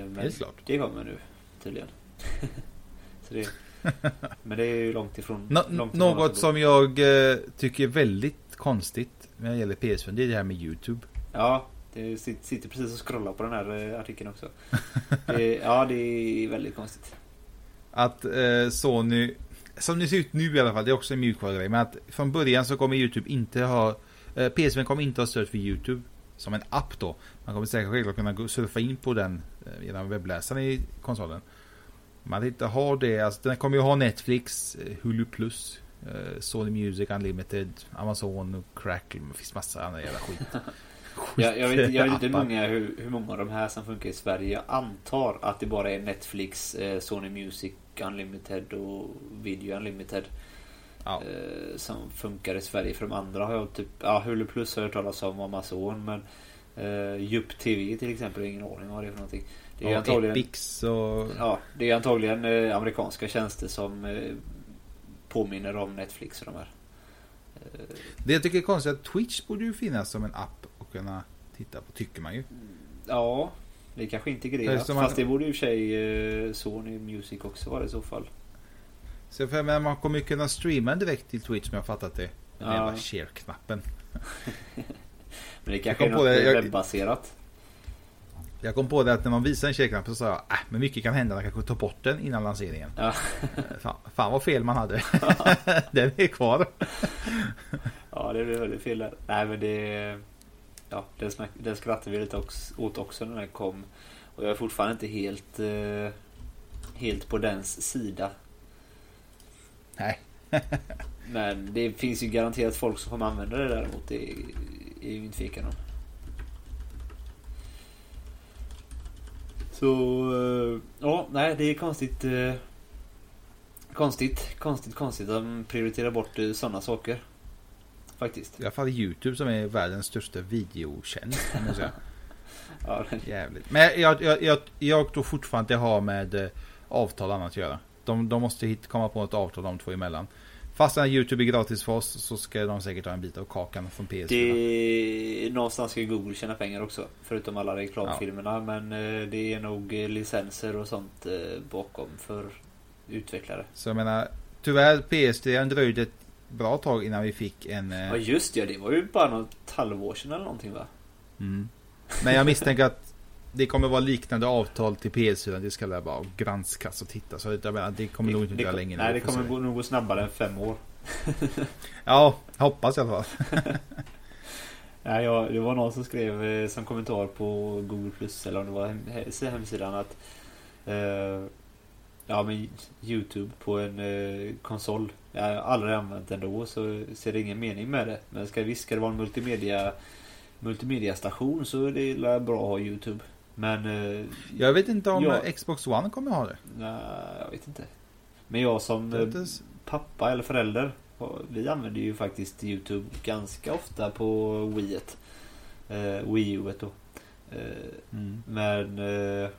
men Helt klart. det kommer nu tydligen. <laughs> Så det, <laughs> men det är ju långt ifrån. Nå- långt ifrån något som jag eh, tycker är väldigt konstigt när det gäller PS5 det är det här med YouTube. Ja, det sit- sitter precis och scrollar på den här artikeln också. <laughs> Det, ja, det är väldigt konstigt. Att eh, Sony, som det ser ut nu i alla fall, det är också en mjukvarugrej, men att från början så kommer YouTube inte ha, eh, PS5 kommer inte ha stöd för YouTube som en app då. Man kommer säkert självklart kunna gå- surfa in på den eh, genom webbläsaren i konsolen. Man inte har det, alltså den kommer ju ha Netflix, eh, Hulu Plus, eh, Sony Music Unlimited, Amazon, Crackle, det finns massa andra jävla skit. <laughs> Jag, jag, vet, jag vet inte hur många, hur, hur många av de här som funkar i Sverige. Jag antar att det bara är Netflix, eh, Sony Music Unlimited och Video Unlimited. Ja. eh, som funkar i Sverige. För de andra har jag typ, ja Hulu Plus har jag hört talas om, Amazon, men eh, Jup TV till exempel, har jag ingen aning vad det är för någonting. Det är och antagligen, Epix och... ja, det är antagligen eh, amerikanska tjänster som eh, påminner om Netflix och de här. Det jag tycker är konstigt är att Twitch borde ju finnas som en app kunna titta på, tycker man ju. ja, det är kanske integrerat. Fast om man- Fast det borde ju i och för sig eh, Sony Music också vara i så fall. Så för menar, man kommer ju kunna streama direkt till Twitch som jag har fattat det. Den Ja. jävla share-knappen. <laughs> Men det kanske är på något det, jag- webbaserat. Jag kom på det att när man visar en share-knapp så sa jag äh, men mycket kan hända, man kanske tar bort den innan lanseringen. Ja. Fan, fan vad fel man hade. <laughs> <laughs> den är kvar. Ja, det blev väldigt fel där. Nej, men det... Ja, den, snack, den skrattade vi lite också, åt också när den kom. Och jag är fortfarande inte helt... Eh, helt på dens sida. Nej. <laughs> Men det finns ju garanterat folk som kommer använda det däremot. Det är, är ju ingen tvekan om. Så... Eh, ja, nej, det är konstigt. Eh, konstigt, konstigt, konstigt. De prioriterar bort eh, sådana saker. Faktiskt. I alla fall YouTube som är världens största videotjänst. <laughs> Ja, den- Jävligt. Men jag, jag, jag, jag tror fortfarande att det har med eh, avtal annat att göra. De, de måste hit, komma på ett avtal de två emellan. Fast när YouTube är gratis för oss så ska de säkert ha en bit av kakan från PS4. Det någonstans ska Google tjäna pengar också. Förutom alla reklamfilmerna. Men eh, det är nog eh, licenser och sånt bakom för utvecklare. Så jag menar, tyvärr PS3 dröjde bra tag innan vi fick en... eh, Ja just ja, det var ju bara något halvår sedan eller någonting va? Mm. Men jag misstänker att det kommer vara liknande avtal till PS4. Det ska väl bara granskas och titta. Så jag menar, det kommer nog inte dröja kom- länge. Nej, det kommer gå, nog gå snabbare än fem år. <laughs> Ja, hoppas i alla fall. <laughs> Nej, ja, det var någon som skrev eh, som kommentar på Google Plus eller om det var hem, he- hemsidan att eh, Ja men Youtube på en eh, konsol Jag har aldrig använt ändå så ser det ingen mening med det. Men ska, visst ska det vara en multimedia Multimediastation så är det är bra att ha Youtube. Men eh, Jag vet inte om Ja. eh, Xbox One kommer ha det. nej, jag vet inte. Men jag som eh, pappa eller förälder Vi använder ju faktiskt Youtube ganska ofta på Wii eh, Wii U då. Eh, Mm. men eh,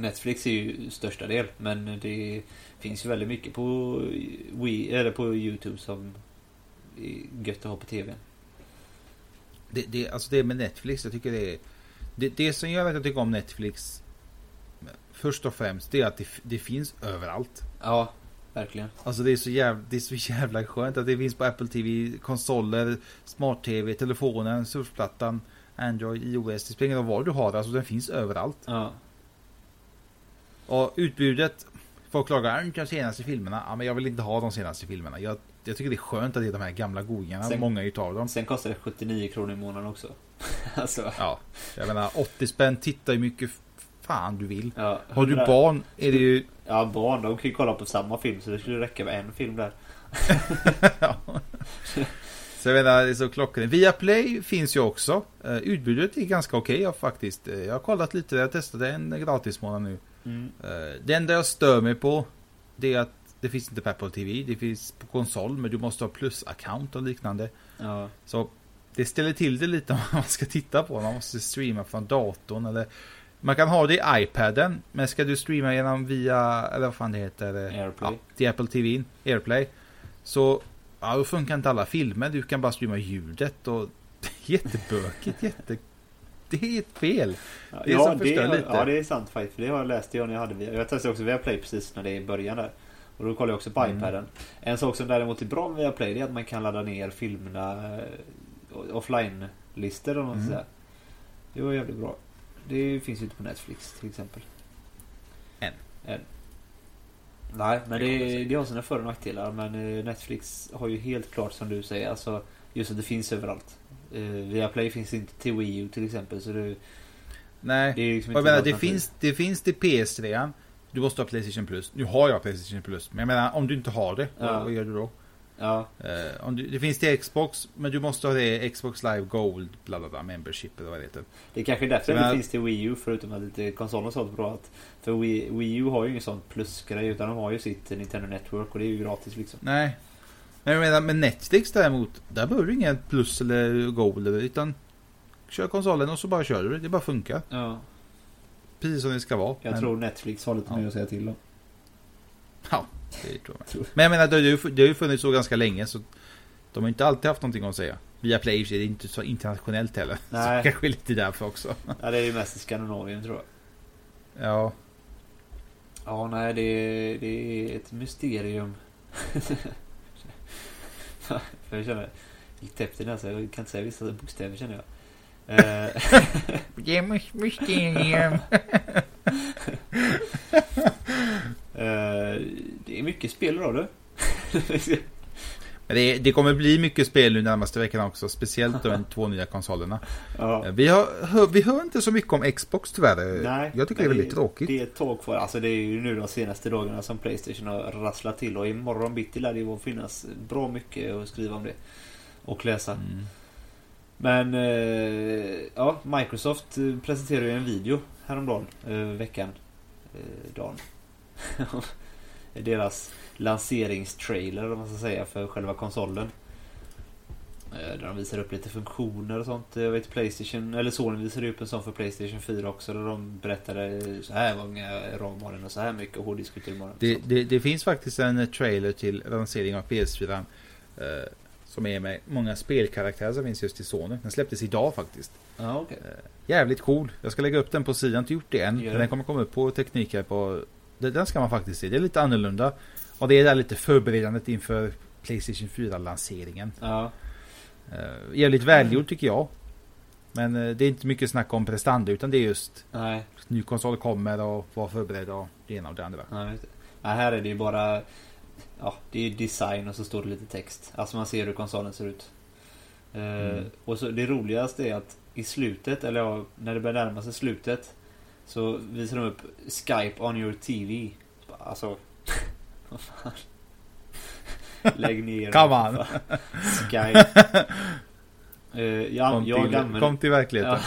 Netflix är ju största del men det finns ju väldigt mycket på Wii, eller på Youtube som är gött att ha på TV. Det, det, alltså det med Netflix, jag tycker det är... Det, det som gör att jag tycker om Netflix Först och främst, det är att det, det finns överallt. Ja, verkligen. Alltså det är, så jävla, det är så jävla skönt att det finns på Apple TV, konsoler, Smart-TV, telefonen, surfplattan, Android, iOS. Det spelar ingen roll vad du har, alltså den finns överallt. Ja, Och utbudet, folk klagar inte de senaste filmerna. Ja, men jag vill inte ha de senaste filmerna. Jag, jag tycker det är skönt att det är de här gamla godingarna, Sen- många utav dem. sen kostar det 79 kronor i månaden också. <laughs> alltså, Ja, jag menar 80 spänn, titta hur mycket fan du vill. ja, Har du 100 barn är det ju... Ja, barn de kan ju kolla på samma film så det skulle räcka med en film där. <laughs> ja. Så jag menar, det är så klockrent. Viaplay finns ju också. Uh, utbudet är ganska okej ja, faktiskt. Eh, Jag har kollat lite, jag testade en gratismånad nu. Mm. Uh, det enda jag stör mig på det är att det finns inte på Apple TV. Det finns på konsol men du måste ha plus-account och liknande. Ja, Så det ställer till det lite <laughs> om man ska titta på. Man måste streama från datorn eller man kan ha det i iPaden. Men ska du streama genom via, eller vad fan det heter? eh, Airplay. Ja, till Apple TV, Airplay. Så, ja, då funkar inte alla filmer. Du kan bara streama ljudet och <laughs> jättebökigt, jätte... Det är ett fel. Det är ja, som det, lite. Ja, det är sant faktiskt. För det har jag läst det när jag hade Jag testade också Viaplay precis när det är i början där. Och då kollade jag också på mm. iPaden. En sak som däremot är bra med Viaplay det är att man kan ladda ner filmerna eh, offline-listor och något mm. sådär. Det var jävligt bra. Det finns ju inte på Netflix till exempel. Än. Än. Nej, men det, det har sina för och nackdelar. Men eh, Netflix har ju helt klart som du säger, alltså just att det finns överallt. Uh, Viaplay finns inte till Wii U till exempel. Så det, Nej, det, är liksom jag menar, det, finns, det finns till PS3. Du måste ha Playstation Plus. Nu har jag Playstation Plus. Men jag menar, om du inte har det, ja. vad gör du då? Ja. Uh, om du, det finns till Xbox, men du måste ha det Xbox Live Gold, bla bla bla, Membership eller vad det heter. Det är kanske därför men, det finns till Wii U, förutom att inte konsolen har sålt bra. Att, för Wii, Wii U har ju ingen sån plusgrej, utan de har ju sitt Nintendo Network och det är ju gratis liksom. Nej. Men jag menar med Netflix däremot, där behöver du ingen plus eller gold, utan kör konsolen och så bara kör du det. Bara funkar. Ja. Precis som det ska vara. Jag men... tror Netflix har lite ja. mer att säga till om. Ja, det tror jag. Men jag menar, det har ju, det har ju funnits så ganska länge så de har inte alltid haft någonting att säga. Via Play är det inte så internationellt heller. Nej. Så kanske lite därför också. Ja, det är ju mest i Skandinavien tror jag. Ja. Ja, nej, det det är ett mysterium. <laughs> <laughs> jag känner lite täppt i näsan. Jag kan inte säga vissa bokstäver känner jag. Det är mysterium. <laughs> Eh, det är mycket spel då du. <laughs> Det, det, kommer bli mycket spel nu närmaste veckan också. Speciellt de två nya konsolerna. <laughs> Ja. Eh, vi, har, hör, vi hör inte så mycket om Xbox tyvärr. Nej, jag tycker det är väldigt tråkigt. Det är ett tåg kvar. Alltså det är ju nu de senaste dagarna som Playstation har rasslat till. Och imorgon bitti lär det finnas bra mycket att skriva om det. Och läsa. Mm. Men eh, ja, Microsoft presenterade ju en video häromdagen. Eh, veckan. Eh, dagen. <laughs> Deras lanseringstrailer om man ska säga för själva konsolen. Eh, där de visar upp lite funktioner och sånt. Jag vet Playstation, eller Sony visade upp en sån för Playstation 4 också. Där de berättade så här många ram har den och så här mycket hårddisk det, det, det finns faktiskt en trailer till lansering av PS4. Eh, som är med många spelkaraktärer som finns just i Sony. Den släpptes idag faktiskt. Ah, okay. eh, jävligt cool. Jag ska lägga upp den på sidan. Jag har inte gjort det än. Men den kommer komma upp på Tekniker på... Den ska man faktiskt se. Det är lite annorlunda. Och det är där lite förberedandet inför Playstation 4-lanseringen. Ja. Uh, jävligt välgjord tycker jag. Men uh, det är inte mycket snack om prestanda utan det är just Nej. ny konsol kommer och var förberedd och det ena och det andra. Nej, ja, här är det ju bara Ja, det är design och så står det lite text. Alltså man ser hur konsolen ser ut. Uh, mm. Och så det roligaste är att i slutet, eller ja, när det börjar närma sig slutet Så visar de upp Skype on your TV. Alltså <laughs> vad fan. Lägg ner Come on. <laughs> Skype. Uh, jag, kom, jag till, använder, kom till verkligheten. Ja,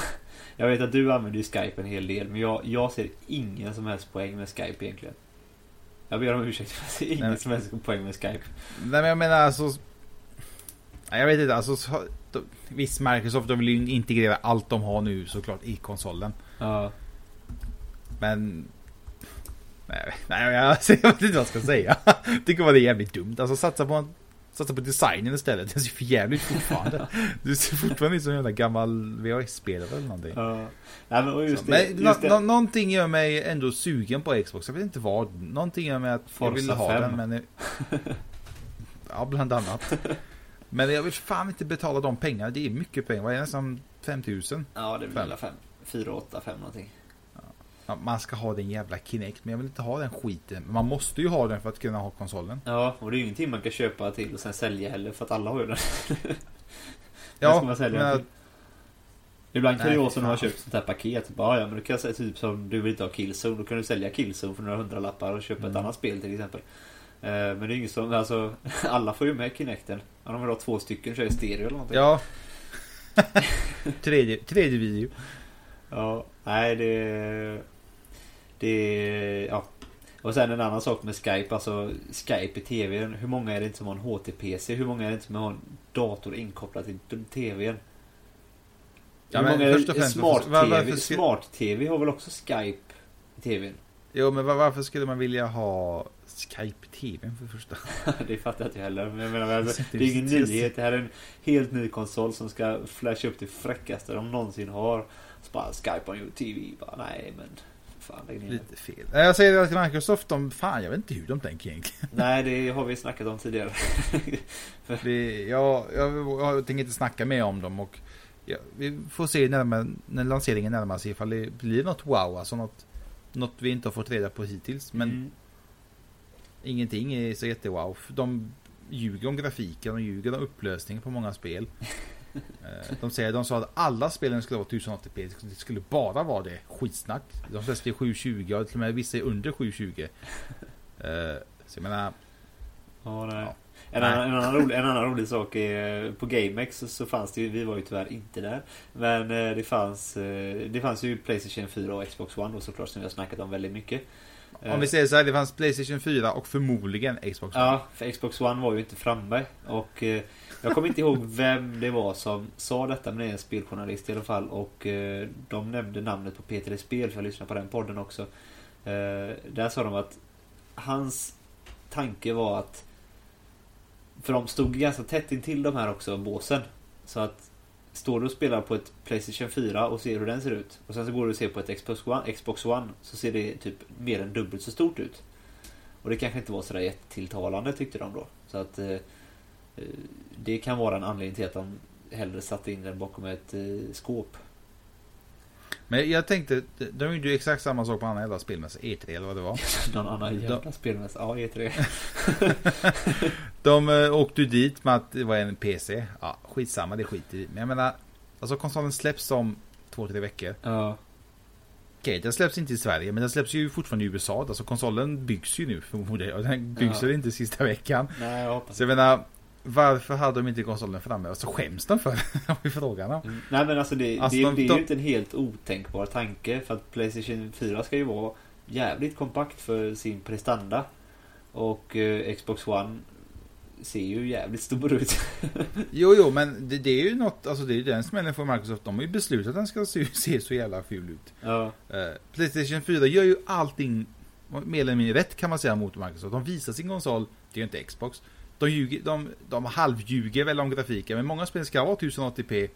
jag vet att du använder ju Skype en hel del. Men jag, jag ser ingen som helst poäng med Skype egentligen. Jag ber om ursäkt. <laughs> Jag ser ingen Nej. som helst poäng med Skype. Nej men jag menar alltså. Jag vet inte alltså. Visst Microsoft de vill ju integrera allt de har nu såklart i konsolen. Ja. Men Nej, nej <laughs> jag, vet inte vad jag ska säga. Tycker bara det är jävligt dumt. Alltså satsa på, satsa på designen istället. Det ser för jävligt fortfarande. <laughs> Du ser fortfarande ut som en jävla gammal VHS-spelare eller någonting. Ja. Nej, men just det, men just det. någonting gör mig ändå sugen på Xbox. Jag vet inte vad. Någonting gör mig att Forza jag vill ha 5. den men... <laughs> ja, bland annat. Men jag vill fan inte betala de pengarna. Det är mycket pengar. Vad är det? Nästan 5000? Ja, det blir 5. 4, 8, 5 någonting man ska ha den jävla Kinect, men jag vill inte ha den skiten. Man måste ju ha den för att kunna ha konsolen. Ja, och det är ju ingenting man kan köpa till och sen sälja heller, för att alla har ju den. <laughs> ja, ska man sälja men... Ibland kan det ju när man köpt sånt här paket. Bara, ja, men du kan säga typ som du vill inte ha Killzone. Då kan du sälja Killzone för några hundralappar och köpa mm. ett annat spel till exempel. Eh, men det är inget som, alltså <laughs> alla får ju med Kinecten. Om de vill ha två stycken kör i stereo eller någonting. Ja. <laughs> tredje, tredje video. Ja, nej det... Det ja. Och sen en annan sak med Skype, alltså Skype i TVn. Hur många är det inte som har en HTPC? Hur många är det inte som har en dator inkopplad till TVn? Ja, Hur många är det, Smart-TV Smart TV har väl också Skype i TVn? Jo, men varför skulle man vilja ha Skype-TVn för det första. <laughs> det fattar jag inte heller. Men jag menar, alltså, det är ingen nyhet. Det här är en helt ny konsol som ska flasha upp det fräckaste de någonsin har. Så bara Skype on your TV. Bara, nej men fan Lite fel. Jag säger till Microsoft, de, fan jag vet inte hur de tänker egentligen. <laughs> Nej, det har vi snackat om tidigare. <laughs> Det, jag, jag, jag tänker inte snacka mer om dem och ja, vi får se närmare, när lanseringen närmar sig ifall det blir något wow, alltså något, något vi inte har fått reda på hittills. Men Mm. ingenting är så jättewow. De ljuger om grafiken, de ljuger om upplösningen på många spel. <laughs> Eh, De säger, de sa att alla spelen skulle vara 1080p, det skulle bara vara det. Skitsnack. De flesta är 720 och till och med vissa är under 720. Eh, Så jag menar, Ja, nej. Ja. En, annan, en, annan rolig, en annan rolig sak är på GameX så, så fanns det ju, vi var ju tyvärr inte där. Men eh, det fanns, det fanns ju Playstation 4 och Xbox One och såklart som vi har snackat om väldigt mycket. om vi säger så här, det fanns Playstation 4 och förmodligen Xbox One. Ja, för Xbox One var ju inte framme. Och jag kommer inte ihåg vem det var som sa detta, men det är en speljournalist i alla fall. Och eh, de nämnde namnet på Peter i Spel, för jag lyssnade på den podden också. Eh, där sa de att hans tanke var att för de stod ganska tätt intill de här också, båsen. Så att står du och spelar på ett Playstation 4 och ser hur den ser ut. Och sen så går du och ser på ett Xbox One, Xbox One så ser det typ mer än dubbelt så stort ut. Och det kanske inte var sådär jättetilltalande tyckte de då. Så att eh, eh, det kan vara en anledning till att de hellre satte in den bakom ett eh, skåp. Men jag tänkte, de gjorde ju exakt samma sak på andra jävla spelmässa, E3 eller vad det var. <laughs> Någon annan jävla spelmässa. Ja, E3. De uh, åkte ju dit med att det var en PC. Ja, skitsamma, det skiter vi. Men jag menar, alltså konsolen släpps om två, tre veckor. Ja. Okej, den släpps inte i Sverige, men den släpps ju fortfarande i USA. Alltså konsolen byggs ju nu förmodar jag. Den byggs Ja. väl inte sista veckan. Nej, jag hoppas Så jag menar, varför hade de inte konsolen framme? Och så skäms de för det, är <laughs> frågan. om. Mm. Nej men alltså det, Alltså, det, de- det är de- ju inte en helt otänkbar tanke. För att Playstation 4 ska ju vara jävligt kompakt för sin prestanda. Och eh, Xbox One ser ju jävligt stor ut. <laughs> Jo, jo, men det, det är ju något, alltså det är ju den smällen för Microsoft. De har ju beslutat att den ska se, <laughs> se så jävla ful ut. ja. Eh, Playstation 4 gör ju allting mer eller mindre rätt kan man säga mot Microsoft. De visar sin konsol, det är ju inte Xbox. De, ljuger, de, de halvljuger väl om grafiken, men många spel ska vara 1080p.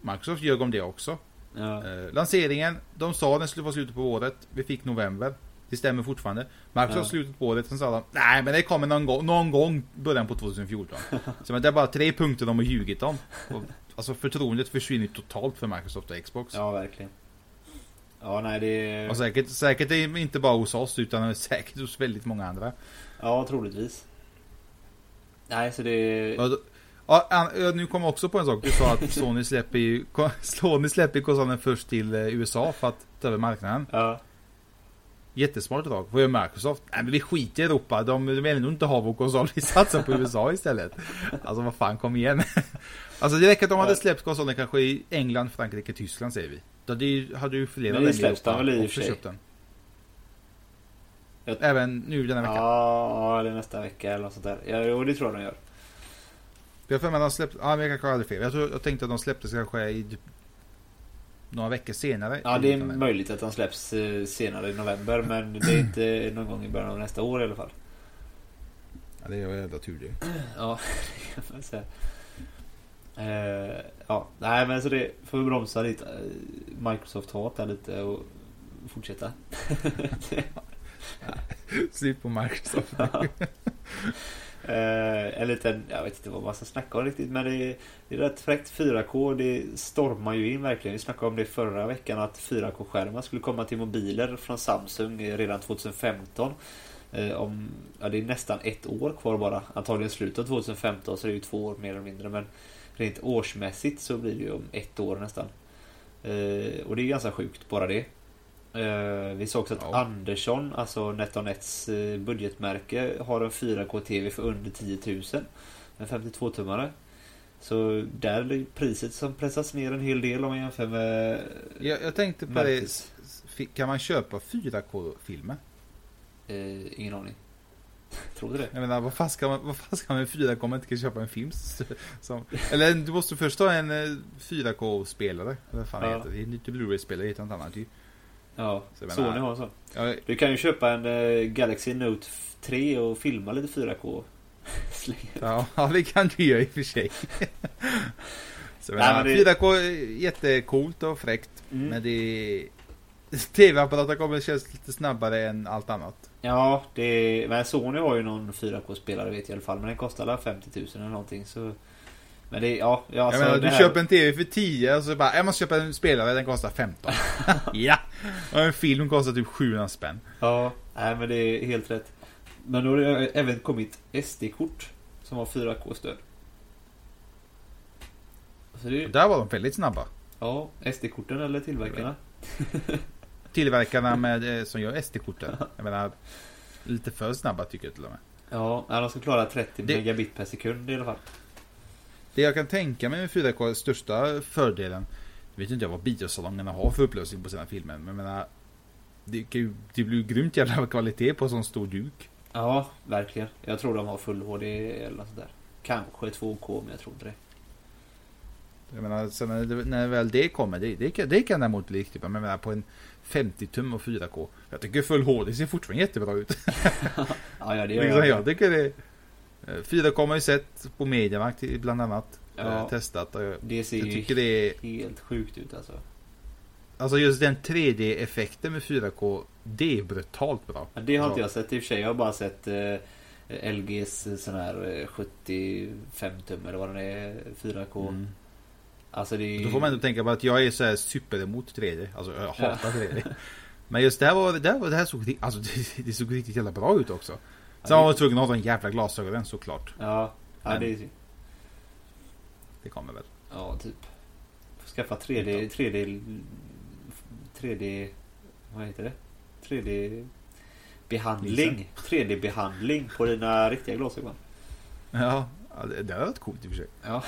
Microsoft ljög om det också. ja. Eh, lanseringen, de sa den skulle vara slutet på året. Vi fick november. Det stämmer fortfarande. Microsoft Ja. slutet på året, sen sa de nej men det kommer någon gång, någon gång början på 2014. <laughs> Så men det är bara tre punkter de har ljugit om. Och, alltså förtroendet försvinner totalt för Microsoft och Xbox. ja, verkligen. Ja, nej det... Och säkert, säkert inte bara hos oss utan säkert hos väldigt många andra. Ja, troligtvis. Nej, så det... Då- Ja, nu kommer jag också på en sak. Du sa att <laughs> Sony släpper ju <laughs> Sony släpper konsolen först till eh, USA för att ta över marknaden. Ja. Jättesmart drag. Vad gör Microsoft? Nej men vi skiter i Europa. De, de vill nog inte ha vår konsol. Vi satsar på <laughs> USA istället. Alltså vad fan, kom igen. Alltså det räcker att de hade släppt konsolen kanske i England, Frankrike, Tyskland säger vi. Då hade ju, hade ju flera Men det länder i släpps Europa den väl i och för sig? den. Jag- Även nu denna vecka. Ja, eller nästa vecka eller något sånt där. Ja, det tror jag de gör. Jag har för mig att de släppte, ja men jag kanske hade fel. Jag, tror, jag tänkte att de släpptes kanske i typ några veckor senare. Ja, det är möjligt att de släpps eh, senare i november, men det är inte <clears throat> någon gång i början av nästa år i alla fall. Ja, det är ju jävla tur det. <clears throat> Ja, det kan man säga. Eh, ja, nej men så det får vi bromsa lite eh, Microsoft-hat där lite och fortsätta. <laughs> <laughs> Slut på Microsoft. Eh, en liten, jag vet inte vad man ska snacka om riktigt men det är, det är rätt fräckt 4K. Det stormar ju in verkligen. Vi snackade om det förra veckan att 4K-skärmar skulle komma till mobiler från Samsung redan 2015. Eh, om, ja, det är nästan ett år kvar bara. Antagligen slutet av 2015 så det är ju två år mer eller mindre. Men rent årsmässigt så blir det ju om ett år nästan. Eh, och det är ganska sjukt bara det. Eh, vi såg också att Ja. Andersson, alltså NetOnNets eh, budgetmärke, har en 4K-TV för under 10 000. En 52-tummare. Så där är priset som pressas ner en hel del om man jämför med Jag, jag tänkte på Märkes. det. Kan man köpa 4K-filmer? Eh, ingen aning. <laughs> Tror du det? Jag menar, vad fan ska man, vad fan ska man med 4K om man inte kan köpa en film? <laughs> Som, eller du måste först ha en eh, 4K-spelare. Eller vad fan Ja. det heter. Det är inte Blu-ray-spelare, det heter något annat ju. Ja, Så menar- Sony har sån. Ja, Du kan ju köpa en eh, Galaxy Note 3 och filma lite 4K. <laughs> Slänga. ja, det kan du göra i och för sig. Så, Nej, menar, men det- 4K är jättecoolt och fräckt. Mm. Men det <laughs> TV-apparater kommer kännas lite snabbare än allt annat. Ja, det men Sony har ju någon 4K-spelare vet jag i alla fall. Men den kostar alla 50 000 eller någonting. Så... Men det, ja, ja alltså, jag menar, du här- köper en TV för 10 och så bara, jag måste köpa en spelare, den kostar 15. <laughs> ja! Och en film kostar typ 700 spänn. Ja, nej men det är helt rätt. Men då har det även kommit SD-kort som har 4K-stöd. Så det där var de väldigt snabba. ja, SD-korten eller tillverkarna. <laughs> Tillverkarna <laughs> med, eh, som gör SD-korten. Jag menar, lite för snabba tycker jag till och med. Ja, de ska klara 30 Det- megabit per sekund i alla fall. Det jag kan tänka mig med 4K, största fördelen, jag vet inte jag vad biosalongerna har för upplösning på sina filmer, men jag menar, det, kan ju, det blir ju grymt jävla kvalitet på en sån stor duk. Ja, verkligen. Jag tror de har full HD eller något sånt där. Kanske 2K, men jag tror inte det. Jag menar, sen när, det, när väl det kommer, det, det, kan, det kan däremot bli riktigt bra. Men jag menar på en 50 tum och 4K. Jag tycker full HD ser fortfarande jättebra ut. <laughs> Ja, ja det gör liksom, jag. jag tycker det. Eh, 4K har man ju sett på Mediamarkt bland annat. Ja. eh, Testat. Och jag, Det ser jag ju tycker det är, helt sjukt ut alltså. alltså just den 3D-effekten med 4K, det är brutalt bra. Men det har inte Ja. jag sett i och för sig. Jag har bara sett eh, LGs sån här eh, 75 tum eller vad den är. 4K. Mm. Alltså det är Då får man ändå tänka på att jag är så här super emot 3D. Alltså jag Ja. hatar 3D. Men just det här var, det här, var, det här såg, alltså, det, <laughs> det såg riktigt jävla bra ut också. Sen var man tvungen att ha de jävla glasögonen såklart. Ja, ja det är Det kommer väl. Ja, typ. Får skaffa 3D, 3D, 3D, vad heter det? 3D behandling. 3D-behandling på dina riktiga glasögon. Ja, det, hade varit coolt i och för sig. Ja.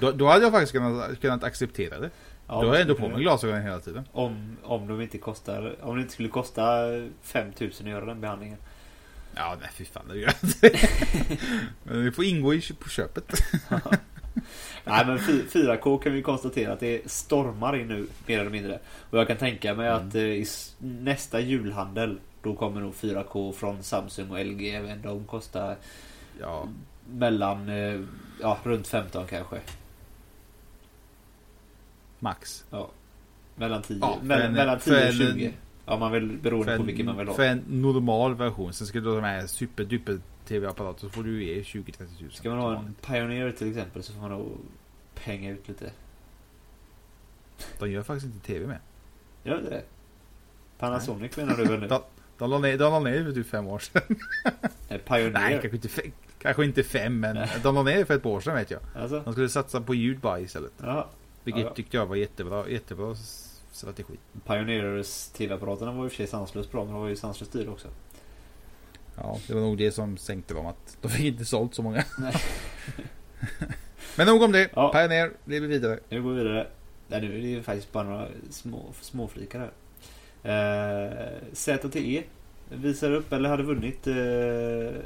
Då, då hade jag faktiskt kunnat, kunnat acceptera det. ja då har jag ändå på mig glasögonen hela tiden. Om, om de inte kostar, om det inte skulle kosta 5000 att göra den behandlingen. Ja, nej fy fan det gör jag inte. <laughs> Men det får ingå i, på köpet. Nej men fy- 4K kan vi konstatera att det stormar in nu mer eller mindre. Och jag kan tänka mig att eh, i nästa julhandel då kommer nog 4K från Samsung och LG. Även de kostar Ja, mellan, eh, ja runt 15 kanske. max. Ja. Mellan 10, Ja, mellan, en- mellan för 10 och en- 20. Ja man vill beroende För på vilken man vill en, ha. för en normal version. Sen ska du ha de här superduper tv-apparater så får du ge 20-30 tusen. Ska man ha en Pioneer till exempel så får man nog penga ut lite. De gör faktiskt inte tv med. Gör det det? Panasonic menar du väl nu? <laughs> De, de la ner, de la ner för typ fem år sedan. Pioneer? Nej, kanske inte, fe, kanske inte fem, men de la ner för ett år sedan vet jag. Alltså? De skulle satsa på ljud bara istället. Ja. Vilket ja. tyckte jag var jättebra, jättebra strategi. Pioneers TV-apparaterna var i och för sig sanslöst bra men de var ju sanslöst dyra också. Ja, det var nog det som sänkte dem att de fick inte sålt så många. <laughs> Men nog om det. Ja. Pioneer, lever vidare. Nu går vi vidare. Nej, nu är det ju faktiskt bara några små, småflikar här. Eh, ZTE visar upp, eller hade vunnit eh,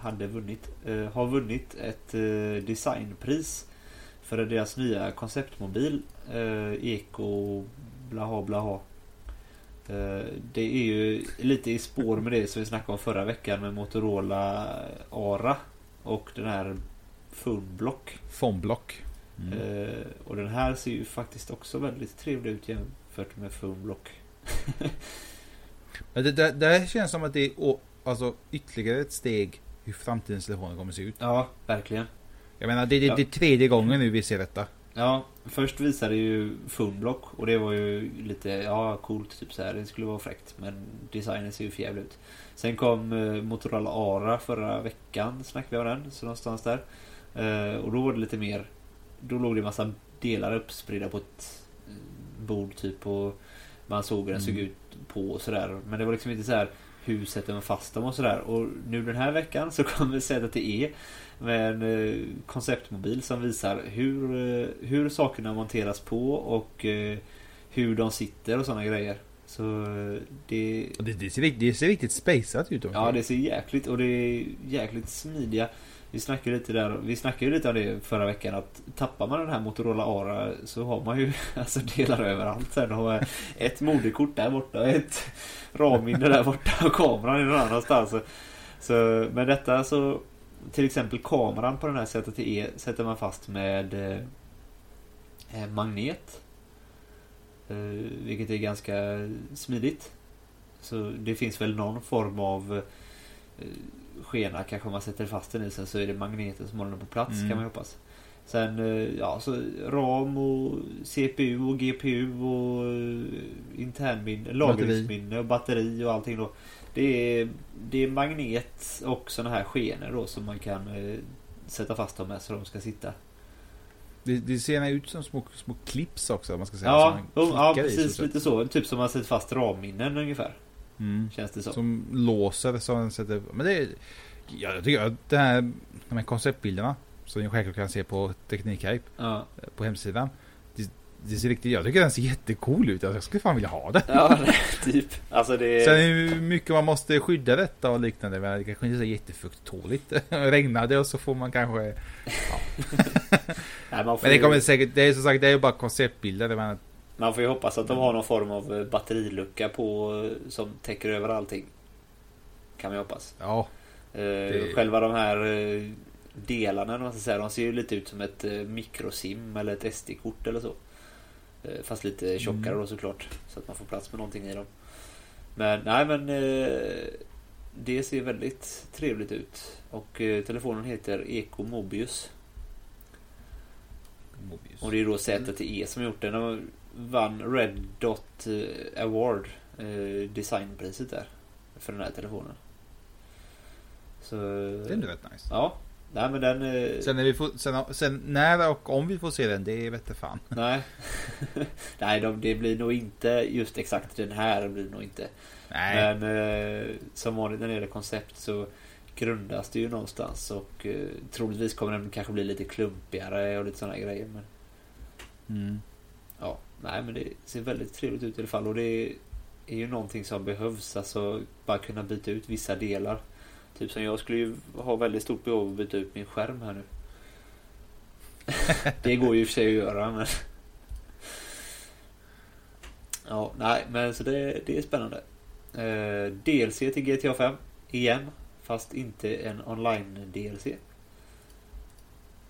hade vunnit, eh, har vunnit ett eh, designpris för deras nya konceptmobil eh, Eko blaha blaha. Eh, det är ju lite i spår med det som vi snackade om förra veckan med Motorola Ara och den här Funblock. Fomblock. Mm. Eh, och den här ser ju faktiskt också väldigt trevlig ut jämfört med Funblock. <laughs> Men det, det, det känns som att det är alltså, ytterligare ett steg hur framtidens telefoner kommer att se ut. Ja, verkligen. Jag menar, det, det, Ja. det är tredje gången nu vi ser detta. Ja, först visade ju Funblock och det var ju lite, ja coolt typ så här. Det skulle vara fräckt men designen ser ju för jävligt ut. Sen kom eh, Motorola Ara förra veckan snackade vi om den, så någonstans där. Eh, och då var det lite mer, då låg det en massa delar uppspridda på ett eh, bord typ och man såg hur den såg Mm. ut på och sådär. Men det var liksom inte så här hur sätter man fast dem och sådär. Och nu den här veckan så kommer ZTE med en eh, konceptmobil som visar hur, eh, hur sakerna monteras på och eh, hur de sitter och sådana grejer. Så det... Det, det, ser, det ser riktigt spejsat ut också. Ja, det ser jäkligt och det är jäkligt smidiga vi snackade lite där, vi snackade lite om det förra veckan att tappar man den här Motorola Ara så har man ju <laughs> alltså delar överallt. Sen har ett moderkort där borta och ett RAM-minne där borta och kameran är någon annanstans. Så, så, men detta så till exempel kameran på den här ZTE sätter man fast med eh, eh, magnet. Eh, vilket är ganska smidigt. Så det finns väl någon form av eh, skena kanske man sätter fast den i. Sen så är det magneten som håller den på plats mm. kan man hoppas. Sen eh, ja, så RAM och CPU och GPU och eh, internminne, lagringsminne och batteri och allting då. Det är, det är magnet och såna här skenor då som man kan eh, sätta fast dem med så de ska sitta. Det, det ser ut som små, små clips också man ska säga. Ja, ja precis. I, lite så. Typ som man sätter fast RAM-minnen ungefär. Mm. Känns det som. Som låser så man sätter... Men det är... Ja, jag tycker att det här, de här konceptbilderna som ni självklart kan se på Teknikhype ja. på hemsidan. Det, det, ser riktigt, jag tycker den ser jättecool ut. Jag skulle fan vilja ha den. Ja, <laughs> typ. Alltså det... Sen hur mycket man måste skydda detta och liknande. Men det kanske inte är så jättekfuktåligt. <laughs> Regnar det och så får man kanske... Ja. <laughs> Nej, man får men det kommer säkert... Det är som sagt, det är ju bara konceptbilder. Men... Man får ju hoppas att de har någon form av batterilucka på som täcker över allting. Kan man hoppas. Ja. Eh, det... Själva de här eh, delarna, man ska säga, de ser ju lite ut som ett eh, mikrosim eller ett SD-kort eller så. Fast lite tjockare mm. då såklart. Så att man får plats med någonting i dem. Men nej men det ser väldigt trevligt ut. Och telefonen heter Eco Mobius. Mobius. Och det är då ZTE som gjort den. Vann Red Dot Award. Designpriset där. För den här telefonen. Så, det är ändå rätt nice. Ja. Nej men den... Eh... Sen, får, sen, sen, när och om vi får se den, det vet fan. <laughs> Nej. <laughs> Nej, de, det blir nog inte just exakt den här. blir nog inte. Nej. Men eh, som vanligt när det gäller koncept så grundas det ju någonstans. Och eh, troligtvis kommer den kanske bli lite klumpigare och lite sådana grejer. Men... Mm. Nej men det ser väldigt trevligt ut i alla fall. Och det är ju någonting som behövs. Alltså bara kunna byta ut vissa delar. Typ som jag skulle ju ha väldigt stort behov av att byta ut min skärm här nu. <laughs> det går ju i och för sig att göra men... Ja, nej men så det, det är spännande. Eh, DLC till GTA 5 igen. Fast inte en online DLC.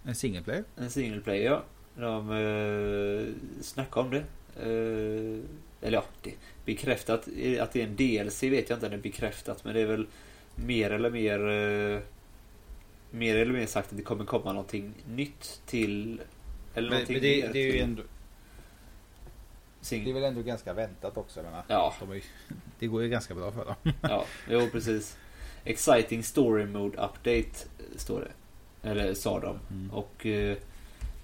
En single player? En single player ja. De eh, snackade om det. Eh, eller ja, det, bekräftat att det är en DLC vet jag inte om det är bekräftat men det är väl mer eller mer eh, mer eller mer sagt att det kommer komma någonting nytt till eller men, men det, det, är ju ändå Sing. Det är väl ändå ganska väntat också. Menar. Ja. De är, <laughs> det går ju ganska bra för dem. <laughs> ja, jo precis. Exciting Story Mode Update står det. Eller sa de. Mm. Och eh,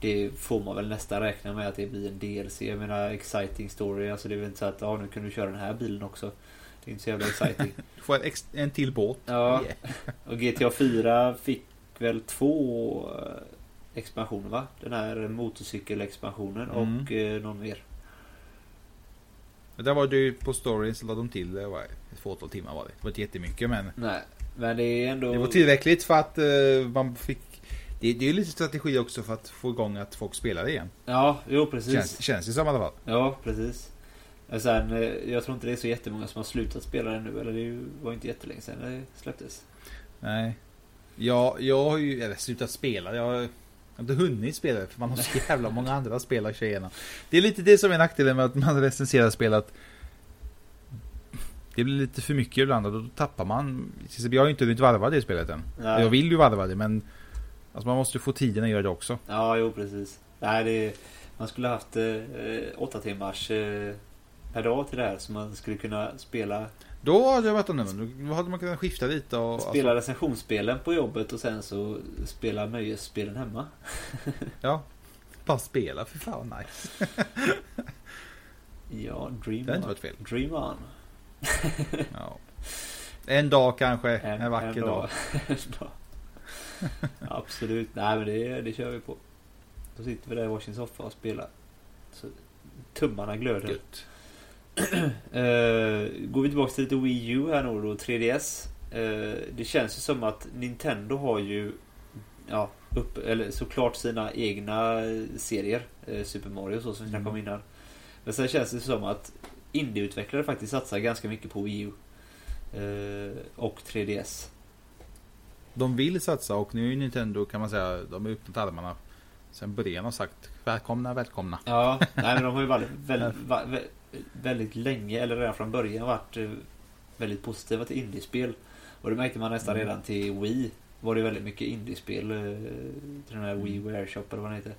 det får man väl nästan räkna med att det blir en DLC. Jag menar Exciting Story. Alltså det är väl inte så att ja, nu kan du köra den här bilen också. Det är inte så jävla exciting. <laughs> Du får en, en till båt. Ja. Yeah. Och GTA 4 fick väl två eh, expansioner va? Den här motorcykelexpansionen mm. och eh, någon mer. Där var du på storyn så lade de till det var ett fåtal timmar var det. Det var inte jättemycket men. Nej. Men det är ändå. Det var tillräckligt för att uh, man fick. Det, det är ju lite strategi också för att få igång att folk spelar igen. Ja, jo precis. Känns, känns det som i alla fall. Ja, precis. Sen, eh, jag tror inte det är så jättemånga som har slutat spela det nu. Eller det var inte jättelänge sedan det släpptes. Nej. Ja, jag har ju eller, slutat spela. Jag har inte hunnit spela det. För man har så <laughs> jävla många andra spel att tjejerna. Det är lite det som är nackdelen med att man recenserar spelat. Det blir lite för mycket ibland och då tappar man. Jag har ju inte hunnit varva det spelet än. Nej. Jag vill ju varva det men Alltså man måste få tiden att göra det också. Ja, jo precis. Nej, det, man skulle haft eh, åtta timmars eh, per dag till det här så man skulle kunna spela Då hade jag varit annorlunda. Då hade man kunnat skifta lite och... Spela alltså... recensionsspelen på jobbet och sen så spela nöjesspelen hemma. <laughs> ja. Bara spela, för fan nice. <laughs> ja, dream Det har inte varit fel. Dream on. ja. En dag kanske, en, en vacker en dag. dag. <laughs> <laughs> Absolut, nej men det, det kör vi på. Då sitter vi där i varsin soffa och spelar. Så tummarna glöder. Gött. uh, <clears throat> går vi tillbaka till lite Wii U här nu då, 3DS. Uh, eh, det känns ju som att Nintendo har ju ja, upp, eller såklart sina egna serier. Eh, Super Mario så som vi snackade om Mm. innan. Men sen känns det som att indieutvecklare faktiskt satsar ganska mycket på Wii U. Eh, och 3DS. De vill satsa och nu är Nintendo kan man säga, de har öppnat armarna sen början och sagt välkomna, välkomna. Ja, nej men de har ju varit <laughs> väldigt, väldigt länge, eller redan från början varit eh, väldigt positiva till indiespel. Och det märkte man nästan Mm. redan till Wii. Var det väldigt mycket indiespel eh, till den här Wii Wear Shop eller vad den heter.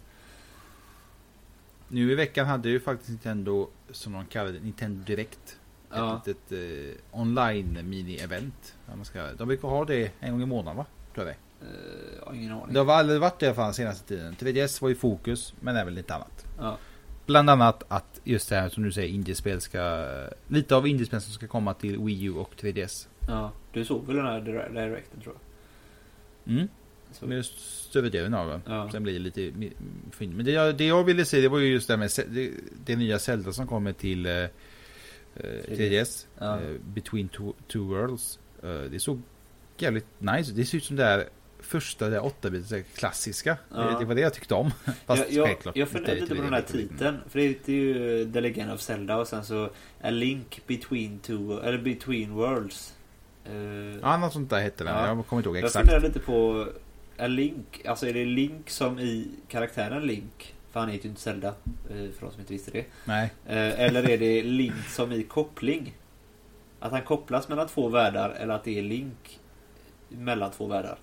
Nu i veckan hade ju faktiskt Nintendo, som de kallar det, Nintendo Direct. Ja. Ett litet eh, online mini-event. vad man ska- De brukar ha det en gång i månaden va? Tror jag det. Eh, jag har ingen aning. Det har aldrig varit det den senaste tiden. 3DS var i fokus, men även lite annat. Ja. Bland annat att just det här som du säger, indiespel ska... Lite av indiespel som ska komma till Wii U och 3DS. ja, du såg väl den här dire- directen tror jag? Mm. Så, Med större delen av den. Ja. Sen blir det lite mi- fint. Men det jag, det jag ville se det var ju just det här med det, det nya Zelda som kommer till eh, 3DS. Ja. Eh, Between two, two Worlds. Eh, det såg jävligt nice. Det ser ut som det här första, det 8 bitars klassiska. Ja. Det, det var det jag tyckte om. Fast jag, jag, självklart. jag är lite på den här titeln. För det heter ju The Legend of Zelda och sen så A Link Between Two, eller Between Worlds. Eh, Ja, något sånt där hette den. Ja. Jag kommer inte ihåg Jag exakt. funderar lite på A Link, alltså är det Link som i karaktären Link? För han heter ju inte Zelda, eh, för de som inte visste det. Nej. Eh, Eller är det Link som i koppling? Att han kopplas mellan två världar eller att det är Link mellan två världar?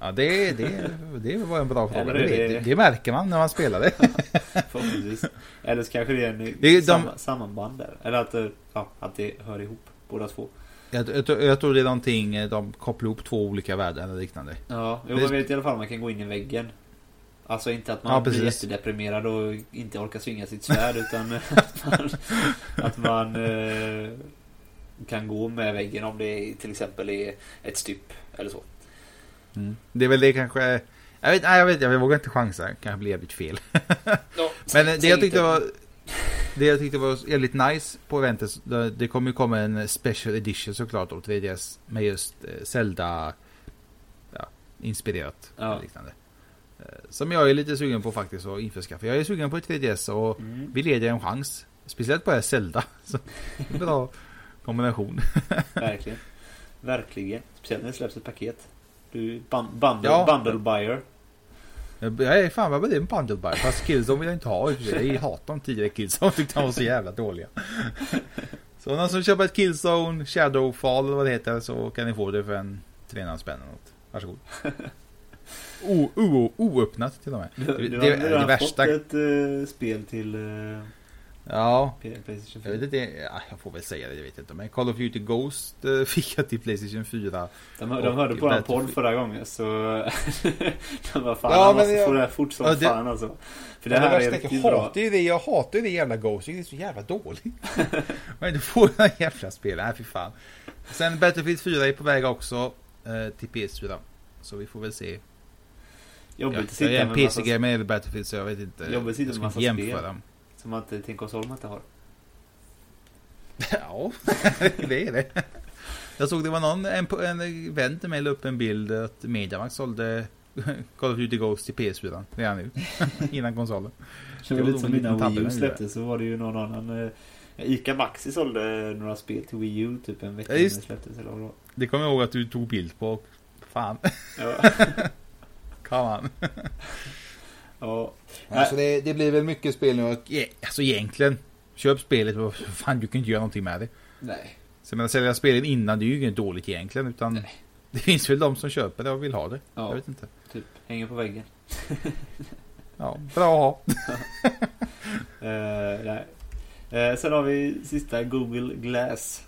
Ja, det, det, det var en bra fråga. Det, det- det, märker man när man spelar det. <laughs> Förhoppningsvis. Eller så kanske det är en Det de- samma, sammanband där. Eller att, eh, ja, att det hör ihop båda två. Jag, jag, tror- jag tror det är någonting, de kopplar ihop två olika världar eller liknande. Ja, jo, man vet i alla fall att man kan gå in i väggen. Alltså inte att man Ja, blir jättedeprimerad och inte orkar svinga sitt svärd utan <laughs> att man, att man eh, kan gå med väggen om det till exempel är ett styp eller så. Mm. Det är väl det kanske... Jag vet, nej, jag vet, jag vågar inte chansa. Det kanske blir jävligt fel. <laughs> Men eh, det jag tyckte var... Det jag tyckte var jävligt nice på eventet, det, kommer ju komma en special edition såklart av 3DS med just eh, Zelda ja, inspirerat. Ja. och Liknande. Eh, Som jag är lite sugen på faktiskt att införskaffa. Jag är sugen på ett 3DS och Mm, vill ge det en chans. Speciellt på det här Zelda. <laughs> Så, är bra kombination. <laughs> verkligen. Verkligen. Speciellt när det släpps ett paket. Du bun- bundle, Ja. bundle buyer. Jag är fan vad det en bundle buy? Fast Killzone vill jag inte ha. Jag hatar de tidigare Killzone. Tyckte de var så jävla dåliga. <laughs> Så någon som köper ett Killzone, Shadowfall eller vad det heter så kan ni få det för en 300 spänn eller något. Varsågod. O, o, oöppnat till och med. Du, Det, du det, har är det redan värsta. fått ett eh, spel till uh, Ja, Playstation jag 4. vet inte. Ja, jag får väl säga det, jag vet inte. Men Call of Duty Ghost eh, <laughs> fick jag till Playstation 4. De, de hörde på Battlefield. podd förra gången så <laughs> de var fan Ja, han men måste jag- få det här fort som Ja, det- fan alltså. För det Men här är värsta riktigt jag bra. hatar ju det. Jag hatar ju det jävla Ghost. Det är så jävla dåligt. <laughs> Man inte får den jävla spelen. Nej, fy fan. Sen Battlefield 4 är på väg också eh, till PS4. Så vi får väl se. Jobbigt att sitta är en med massa, med Battlefield så jag vet inte. Jobbigt att sitta med massa jämföra. som man inte till en konsol man inte har. <laughs> Ja, <laughs> det är det. Jag såg det var någon, en, en vän till mig la upp en bild att Mediamarkt sålde <laughs> Call of Duty Ghost till PS4 redan nu. Innan konsolen. Så Det var lite som innan Wii U släpptes så var det ju någon annan eh, Ica Maxi sålde några spel till Wii U typ en vecka Ja, innan det släpptes eller vad. Det kommer jag ihåg att du tog bild på. Fan, Ja. Come on. <laughs> ja. Alltså det, det blir väl mycket spel nu och e- alltså egentligen Köp spelet och fan du kan inte göra någonting med det. Nej. Så jag menar sälja spelen innan det är ju inget dåligt egentligen utan Nej. <laughs> Det finns väl de som köper det och vill ha det. Ja. Jag vet inte. Typ hänger på väggen. <laughs> Ja, bra att ha. Eh, nej. Eh, sen har vi sista Google Glass.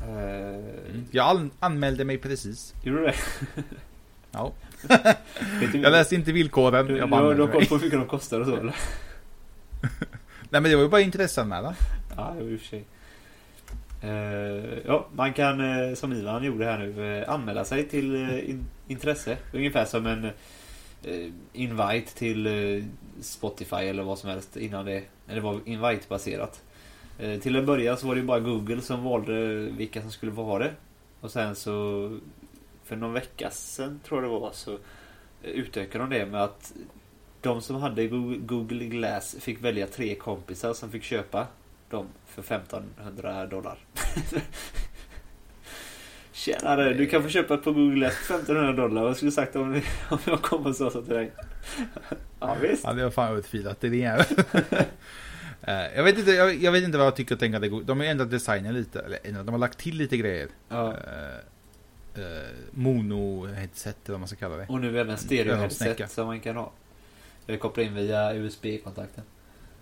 Eh, Jag an- anmälde mig precis. Gjorde du det? Ja. Jag läste inte villkoren. du, jag bara du har koll på hur mycket de kostar och så eller? <laughs> Nej men det var ju bara intresseanmälan. Ja, i och för sig. Eh, ja, man kan eh, som Ivan gjorde här nu eh, anmäla sig till in, intresse. Ungefär som en invite till Spotify eller vad som helst innan det. Det var invite-baserat. Till en början så var det bara Google som valde vilka som skulle få ha det. Och sen så för någon vecka sedan tror jag det var så utökar de det med att de som hade Google Glass fick välja tre kompisar som fick köpa dem för 1500 dollar. <laughs> Tjenare, du kan få köpa ett på Google Glass för 1500 dollar. Vad skulle du sagt om, om jag kom och sa så till dig? <laughs> ja visst. Ja, det var fan utfilat. Det <laughs> är det Uh, jag, vet inte, jag, jag, vet inte vad jag tycker och tänker. De har ändrat designen lite. Eller de har lagt till lite grejer. Ja eh, mono-headset eller vad man ska kalla det. Och nu även mm. stereo-headset som man kan ha. Eller koppla in via USB-kontakten.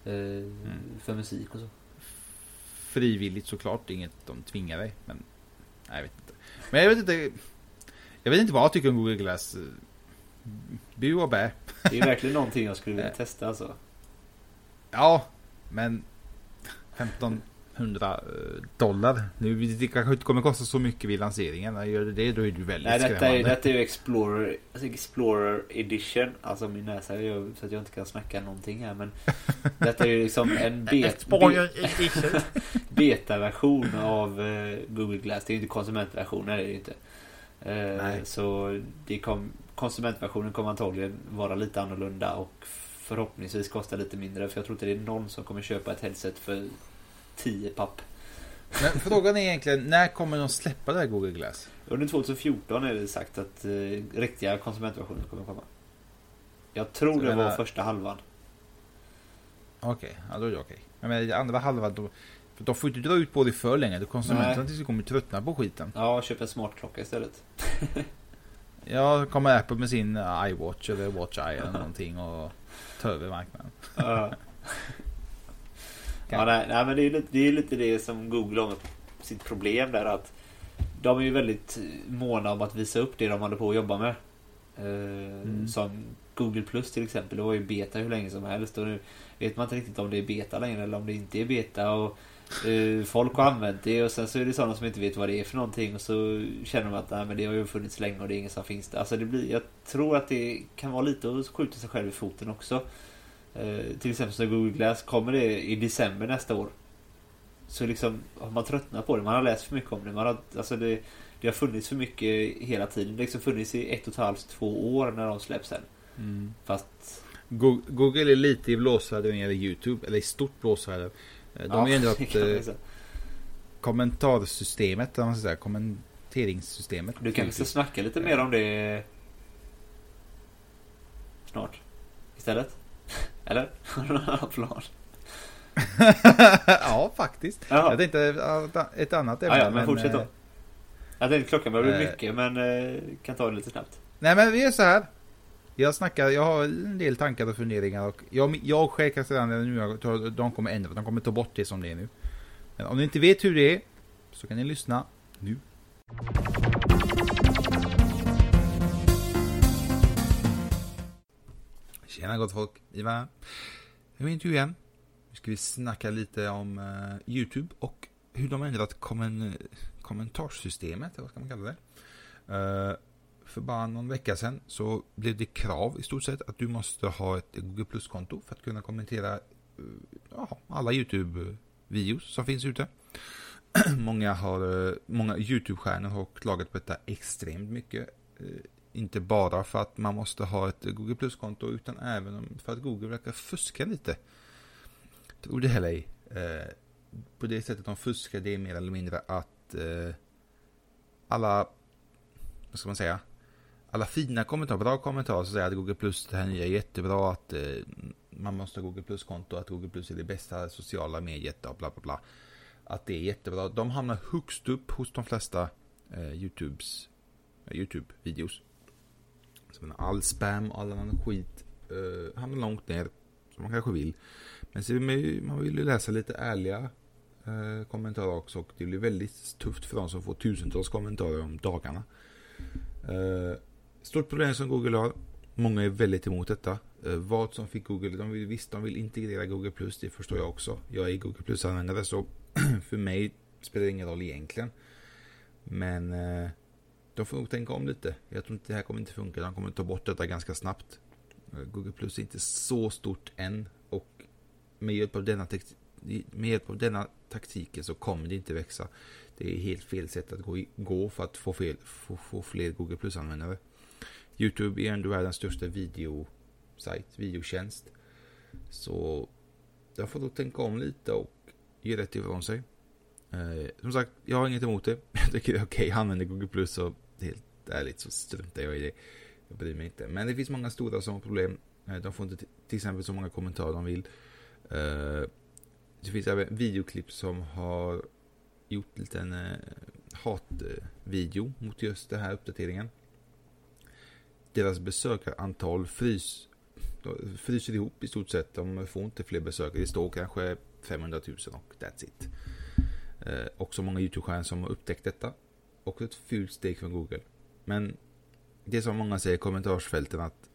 Eh, mm. För musik och så. Frivilligt såklart, inget de tvingar dig. Men nej, jag vet inte. Men jag vet inte. Jag vet inte vad jag tycker om Google Glass. Bu och bä. Det är verkligen någonting jag skulle vilja <laughs> eh. testa alltså. Ja, men 15 100 eh, dollar. Nu, det kanske inte kommer kosta så mycket vid lanseringen. Gör det det då är det väldigt Nej, detta skrämmande. Är, detta är ju Explorer, alltså Explorer Edition. Alltså min näsa gör så att jag inte kan snacka någonting här. Men <laughs> detta är ju liksom en bet, <laughs> betaversion av eh, Google Glass. Det är ju inte konsumentversionen. Det är det inte. Eh, nej. Så det kom, konsumentversionen kommer antagligen vara lite annorlunda och förhoppningsvis kosta lite mindre. För jag tror inte det är någon som kommer köpa ett headset för 10 papp. Men frågan är egentligen, när kommer de släppa det här Google Glass? Under 2014 är det sagt att eh, riktiga konsumentversioner kommer komma. Jag tror Så det var första halvan. Okej, okay, ja då är det okej. Okay. Men andra halvan, då, för de får inte dra ut på det för länge. Konsumenterna tills de kommer tröttna på skiten. Ja, köp en smart klocka istället. <laughs> ja, kommer Apple med sin iWatch eller Watch Eye eller någonting och ta över marknaden. <laughs> ja, nej, nej, men det är, lite, det är lite det som Google har sitt problem där att de är ju väldigt måna om att visa upp det de håller på att jobba med. Eh, mm. Som Google Plus till exempel. Det var ju beta hur länge som helst. Och nu vet man inte riktigt om det är beta längre eller om det inte är beta. Och uh, Folk har använt det och sen så är det sådana som inte vet vad det är för någonting. Och så känner de att nej, men det har ju funnits länge och det är ingen som finns där. Alltså det blir, jag tror att det kan vara lite att skjuta sig själv i foten också. Uh, till exempel så Google Glass kommer det i december nästa år. Så liksom har man tröttnat på det. Man har läst för mycket om det. Man har, alltså det, det har funnits för mycket hela tiden. Det har liksom funnits i ett och ett halvt, två år när de släpps sen. Mm. Fast... Google är lite i blåsväder när det gäller YouTube. Eller i stort blåsväder. De ja, har ju <laughs> ändrat eh, kommentarsystemet. Om man ska säga. Kommenteringssystemet. Du kanske ska snacka lite mer om det snart. Istället. Eller? Har du någon plan? ja, faktiskt. Jaha. Jag tänkte ett annat ämne. Ja, ja, men, men fortsätt då. Eh, jag tänkte klockan börjar bli äh, mycket, men äh, kan ta det lite snabbt. Nej, men vi gör så här. Jag snackar, jag har en del tankar och funderingar och jag, jag själv sedan nu, de kommer ändra, de kommer ta bort det som det är nu. Men om ni inte vet hur det är så kan ni lyssna nu. Tjena gott folk, Ivar här. Nu är intervju igen. Nu ska vi snacka lite om uh, Youtube och hur de har ändrat kommen, kommentarssystemet, vad ska man kalla det? Uh, för bara någon vecka sedan så blev det krav i stort sett att du måste ha ett Google Plus-konto för att kunna kommentera uh, alla Youtube-videos som finns ute. <clears throat> många, har, många Youtube-stjärnor har klagat på detta extremt mycket. Inte bara för att man måste ha ett Google Plus-konto utan även för att Google verkar fuska lite tror det heller ej. Eh, på det sättet de fuskar det är mer eller mindre att eh, alla, vad ska man säga, alla fina kommentarer, bra kommentarer så säger att Google Plus det här nya är jättebra, att eh, man måste ha Google Plus-konto, att Google Plus är det bästa sociala mediet och bla bla bla. Att det är jättebra. De hamnar högst upp hos de flesta eh, YouTubes, eh, YouTube-videos. Så all spam, och all annan skit eh, hamnar långt ner, som man kanske vill. Men så man vill ju läsa lite ärliga eh, kommentarer också. Och det blir väldigt tufft för de som får tusentals kommentarer om dagarna. Eh, stort problem som Google har. Många är väldigt emot detta. Eh, vad som fick Google, de vill, visst de vill integrera Google Plus, det förstår jag också. Jag är Google Plus-användare så <clears throat> för mig spelar det ingen roll egentligen. Men eh, de får nog tänka om lite. Jag tror inte det här kommer inte funka. De kommer ta bort detta ganska snabbt. Eh, Google Plus är inte så stort än med hjälp av denna, med hjälp av denna taktiken så kommer det inte växa. Det är helt fel sätt att gå, gå för att få, fel, få, få fler Google Plus-användare. YouTube är ändå världens största videosajt, videotjänst. Så jag får nog tänka om lite och ge rätt ifrån sig. Eh, som sagt, jag har inget emot det. <laughs> Jag tycker det är okej, okay. använder Google Plus och helt ärligt så struntar jag i det. Jag bryr mig inte. Men det finns många stora som har problem. Eh, de får inte till exempel så många kommentarer de vill. Eh, det finns även videoklipp som har gjort en liten hatvideo mot just den här uppdateringen. Deras besökarantal frys, fryser ihop i stort sett. De får inte fler besökare. Det står kanske 500 000 och that's it. Också många YouTube-stjärnor som har upptäckt detta. Också ett fult steg från Google. Men det som många säger i kommentarsfälten att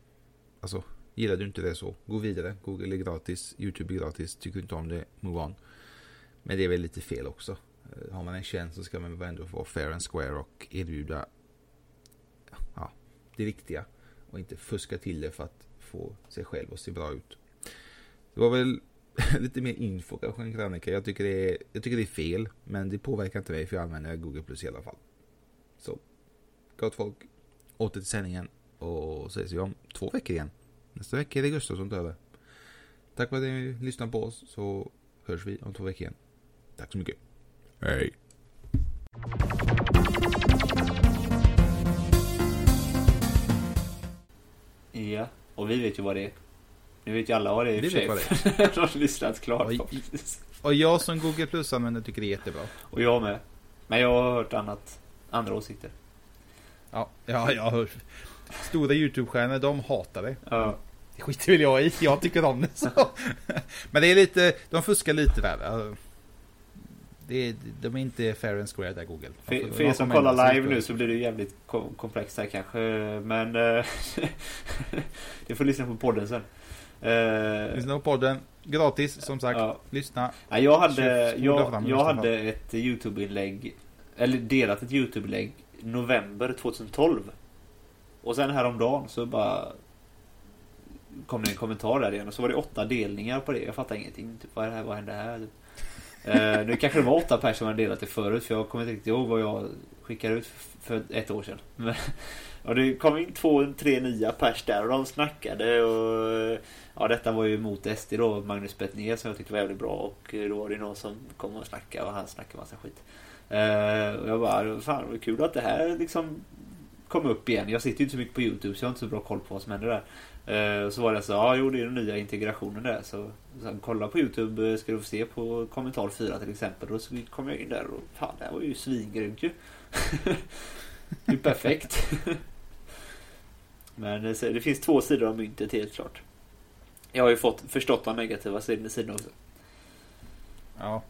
alltså, gillar du inte det så, gå vidare. Google är gratis, YouTube är gratis, tycker du inte om det, move on. Men det är väl lite fel också. Eh, har man en tjänst så ska man väl ändå vara fair and square och erbjuda ja, det viktiga. Och inte fuska till det för att få sig själv att se bra ut. Det var väl <laughs> lite mer info kanske en krönika. Jag tycker, det är, jag tycker det är fel. Men det påverkar inte mig för jag använder Google Plus i alla fall. Så, gott folk. Åter till sändningen. Och ses vi om två veckor igen. Nästa vecka är det Gustav som tar över. Tack för att ni lyssnar på oss så hörs vi om två veckor igen. Tack så mycket. Hej. Ja, och vi vet ju vad det är. Nu vet ju alla vad det är vet vad det är. <laughs> De har lyssnat klart förhoppningsvis. Och jag som Google Plus-användare tycker det är jättebra. Och jag med. Men jag har hört annat. Andra åsikter. Ja, ja jag hört. Stora YouTube-stjärnor, de hatar det. Ja. Det skiter väl jag i. Jag tycker om det så. <laughs> Men det är lite, de fuskar lite där. Det är, de är inte fair and square där Google. För, för er som kollar live nu så blir det jävligt kom- komplext här kanske. Men eh, <laughs> du får lyssna på podden sen. Eh, Lyssna på podden. Gratis som sagt. ja. Lyssna. Nej, jag hade, jag, jag hade ett YouTube-inlägg, eller delat ett YouTube-inlägg november 2012. Och sen häromdagen så bara kom det en kommentar där igen och så var det åtta delningar på det. Jag fattar ingenting. Typ, vad är det här? Vad hände här? Typ. Eh, nu kanske det var åtta personer som hade delat det förut för jag kommer inte riktigt ihåg vad jag skickade ut för ett år sedan. <laughs> Men, och det kom in två, tre nya pers där och de snackade och Ja detta var ju mot SD då, Magnus Bettner som jag tyckte var jävligt bra och eh, då var det någon som kom och snackade och han snackade massa skit. Eh, och jag bara, fan vad kul att det här liksom kom upp igen. Jag sitter ju inte så mycket på YouTube så jag har inte så bra koll på vad som händer där. Eh, och så var det så, ja jo det är den nya integrationen där. Så, så kolla på YouTube eh, ska du få se på kommentar 4 till exempel. Och så kom jag in där och fan det här var ju svingrymt ju. <laughs> det är ju perfekt. <laughs> Men eh, så det finns två sidor av myntet helt klart. Jag har ju fått förstått de negativa sidorna också. Ja.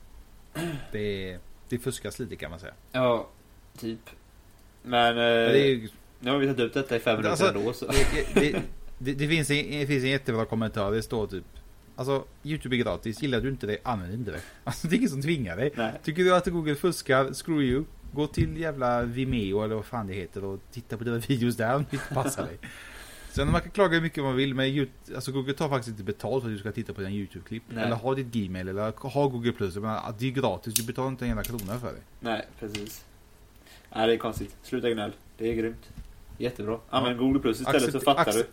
Det, är det fuskas lite kan man säga. Ja, typ. Men eh, Men det, är, ju- nu har vi tagit upp detta i fem minuter Alltså, ändå. Så. det, det, det, det, finns en, det finns en jättebra kommentar. Det står typ Alltså, YouTube är gratis. Gillar du inte det, använd inte det. <laughs> Alltså, det är ingen som tvingar dig. Nej. Tycker du att Google fuskar, screw you. Gå till jävla Vimeo eller vad fan det heter och titta på dina <laughs> videos där om det inte passar dig. Sen man kan klaga hur mycket man vill men alltså Google tar faktiskt inte betalt för att du ska titta på dina YouTube-klipp. Eller ha ditt Gmail eller ha Google Plus. Menar, det är gratis, du betalar inte en enda krona för det. Nej, precis. Nej, det är konstigt. Sluta gnäll. Det är grymt. Jättebra. Använd Google Plus istället så Accept- fattar accept-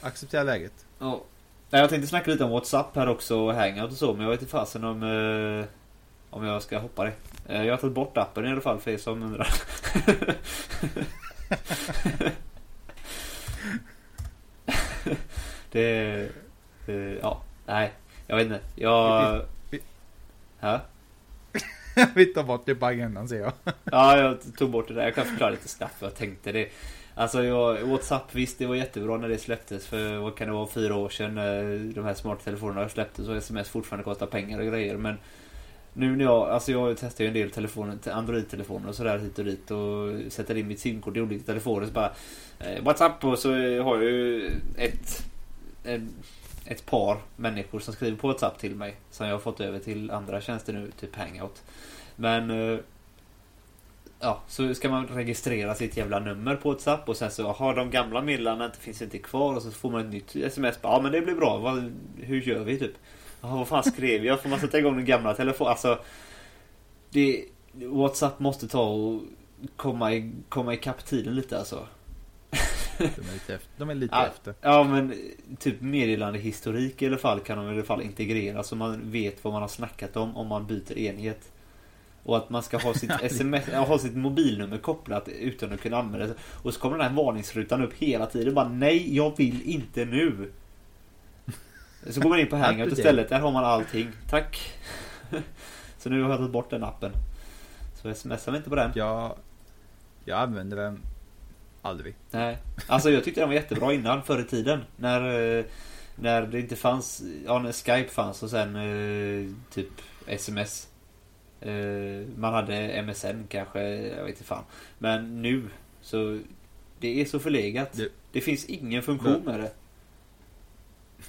du. Acceptera läget. Ja. Jag tänkte snacka lite om WhatsApp här också och Hangout och så, men jag vet inte fasen om, eh, om jag ska hoppa det. Eh, jag har tagit bort appen i alla fall för er som undrar. <laughs> <laughs> det... Eh, ja, nej. Jag vet inte. Jag... Hä? <laughs> Vi tar bort det på agendan ser jag. Ja, jag tog bort det där. Jag kan förklara lite snabbt vad jag tänkte. Det, alltså, jag, Whatsapp, visst det var jättebra när det släpptes för vad kan det vara, fyra år sedan när de här smarta telefonerna släpptes och sms fortfarande kostar pengar och grejer. Men nu när jag, alltså jag testar ju en del telefoner, Android-telefoner och sådär hit och dit och sätter in mitt simkort i olika telefoner så bara eh, Whatsapp och så har jag ju ett, ett, ett par människor som skriver på Whatsapp till mig som jag har fått över till andra tjänster nu, typ Hangout. Men eh, Ja, så ska man registrera sitt jävla nummer på WhatsApp och sen så har de gamla meddelandena inte finns inte kvar och så får man ett nytt sms. Ja men det blir bra. Vad, hur gör vi typ? Jaha, vad fan skrev jag? Får man sätta igång den gamla telefonen? Alltså det, WhatsApp måste ta och komma, i, komma ikapp tiden lite alltså. De är lite efter. De är lite Ja, efter. ja men typ meddelandehistorik i alla fall kan de i alla fall integrera så man vet vad man har snackat om om man byter enhet. Och att man ska ha sitt <laughs> sms, ja, ha sitt mobilnummer kopplat utan att kunna använda det. Och så kommer den här varningsrutan upp hela tiden. Bara nej, jag vill inte nu. Så går man in på Hangout istället. Där har man allting. Tack. <laughs> Så nu har jag tagit bort den appen. Så smsar vi inte på den. Jag, jag använder den aldrig. Nej, alltså jag tyckte den var jättebra innan, förr i tiden. När, eh, när det inte fanns, ja när Skype fanns och sen eh, typ sms. Eh, Man hade MSN kanske, jag vet inte fan. Men nu så det är så förlegat. Det- Det finns ingen funktion med det.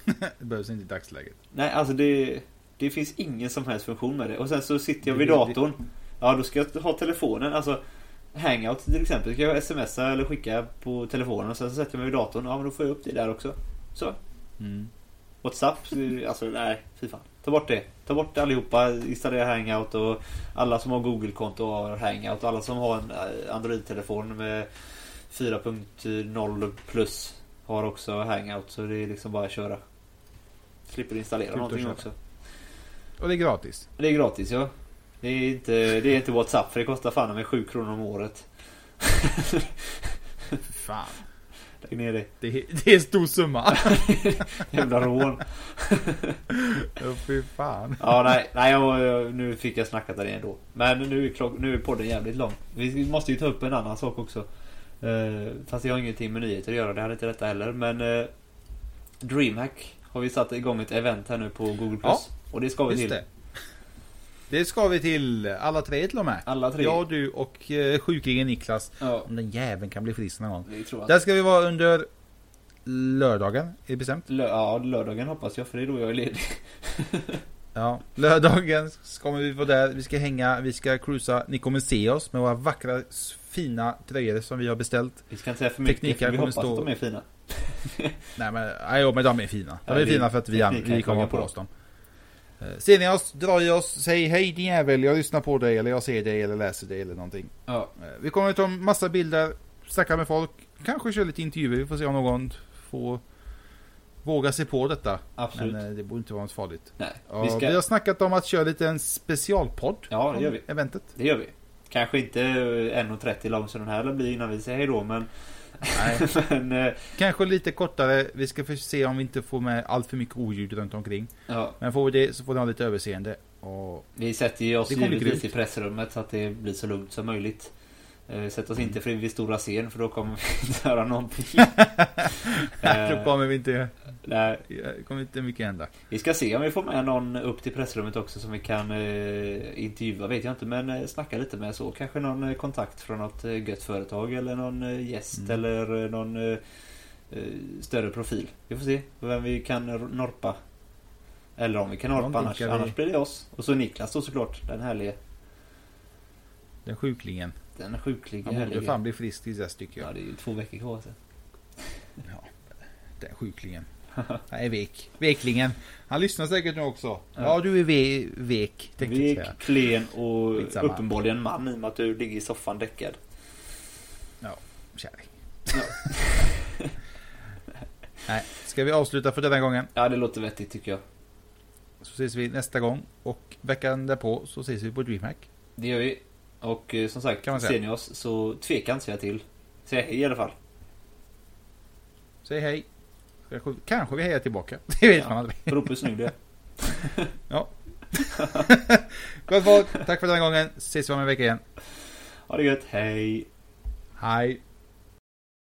<laughs> Det behövs inte i dagsläget. Nej, alltså det, det finns ingen som helst funktion med det. Och sen så sitter jag vid datorn. Ja, då ska jag ha telefonen. Alltså Hangout till exempel. Ska jag smsa eller skicka på telefonen och sen så sätter jag mig vid datorn. Ja, men då får jag upp det där också. Så. Mm. Whatsapp, alltså nej, fy fan. Ta bort det. Ta bort allihopa. Installera Hangout och alla som har Google-konto har Hangout. Alla som har en eh, Android-telefon med 4.0 plus har också Hangout. Så det är liksom bara att köra. Slipper installera och någonting också. Och det är gratis. Det är gratis ja. Det är inte, det är inte Whatsapp för det kostar fan med 7 kronor om året. Fan. Lägg ner det. Det är, det är en stor summa. <laughs> Jävla rån. Åh, Fy fan. Ja nej, nej jag, nu fick jag snackat där ändå. Men nu är, klock, nu är podden jävligt lång. Vi måste ju ta upp en annan sak också. Uh, fast det har ingenting med nyheter att göra, det hade inte detta heller. Men uh, DreamHack har vi satt igång ett event här nu på Google+. Ja, och det ska vi till. det. Det ska vi till alla tre till och med. Alla tre. Jag, du och eh, sjuklingen Niklas. Ja, Om den jäveln kan bli frisk någon gång. Där ska vi vara under lördagen. Är det bestämt? Lö- ja, lördagen hoppas jag för det är då jag är ledig. <laughs> Ja. Lördagen kommer vi vara där. Vi ska hänga, vi ska cruisa. Ni kommer se oss med våra vackra fina tröjor som vi har beställt. Vi ska inte säga för mycket Tekniker för vi hoppas stå- att de är fina. <laughs> Nej men, nej, jo, men de är fina. De Ja, är vi- fina för att vi, vi kommer på oss dem. Eh, Ser ni oss, drar i oss, säg hej din jävel, jag lyssnar på dig eller jag ser dig eller läser dig eller någonting. Ja, Eh, Vi kommer att ta massa bilder, snacka med folk, kanske köra lite intervjuer, vi får se om någon får våga sig på detta. absolut. Men eh, det borde inte vara något farligt. Nej, Ja, vi vi, ska... har snackat om att köra lite en specialpodd. Ja, det gör vi. Eventet. Det gör vi. Kanske inte eh, 1.30 lång som den här blir innan vi säger hej då men... <laughs> Men eh, Kanske lite kortare, vi ska se om vi inte får med allt för mycket oljud runt omkring. ja, Men får vi det så får ni ha lite överseende. Och vi sätter ju oss givetvis i pressrummet så att det blir så lugnt som möjligt. Eh, Sätt oss Mm. inte fri vid stora scen för då kommer vi <laughs> inte höra någonting. <laughs> då Eh, kommer vi inte, Nej, kommer inte mycket hända. vi ska se om vi får med någon upp till pressrummet också som vi kan eh, intervjua vet jag inte men eh, snacka lite med så. Kanske någon kontakt från något gött företag eller någon gäst Mm. eller någon eh, större profil. Vi får se vem vi kan norpa. Eller om vi kan norpa annars. vi- Annars blir det oss. Och så Niklas då såklart. Den härlige. Den sjuklingen. Den sjuklige Han borde fan bli frisk tills dess tycker Ja jag. det är ju två veckor kvar sen. Den sjuklingen. Nej, vek. Veklingen. Han lyssnar säkert nu också. Ja, Ja. du är ve vek. Vek, klen och Skitsamma. uppenbarligen man i och med att du ligger i soffan däckad. Kärring. <laughs> Nej, ska vi avsluta för denna gången? Ja det låter vettigt tycker jag. Så ses vi nästa gång. Och veckan därpå så ses vi på DreamHack. Det gör vi. Och eh, som sagt, Kan man säga. ser ni oss så tveka inte säga till. Säg hej i alla fall. Säg hej. Kanske- vi hejar tillbaka. <laughs> Det vet Ja. man aldrig. Beror på hur snygg du är. <laughs> <laughs> Gott folk. Tack för den här gången. Ses vi om en vecka igen. Ha det gött, hej! Hej.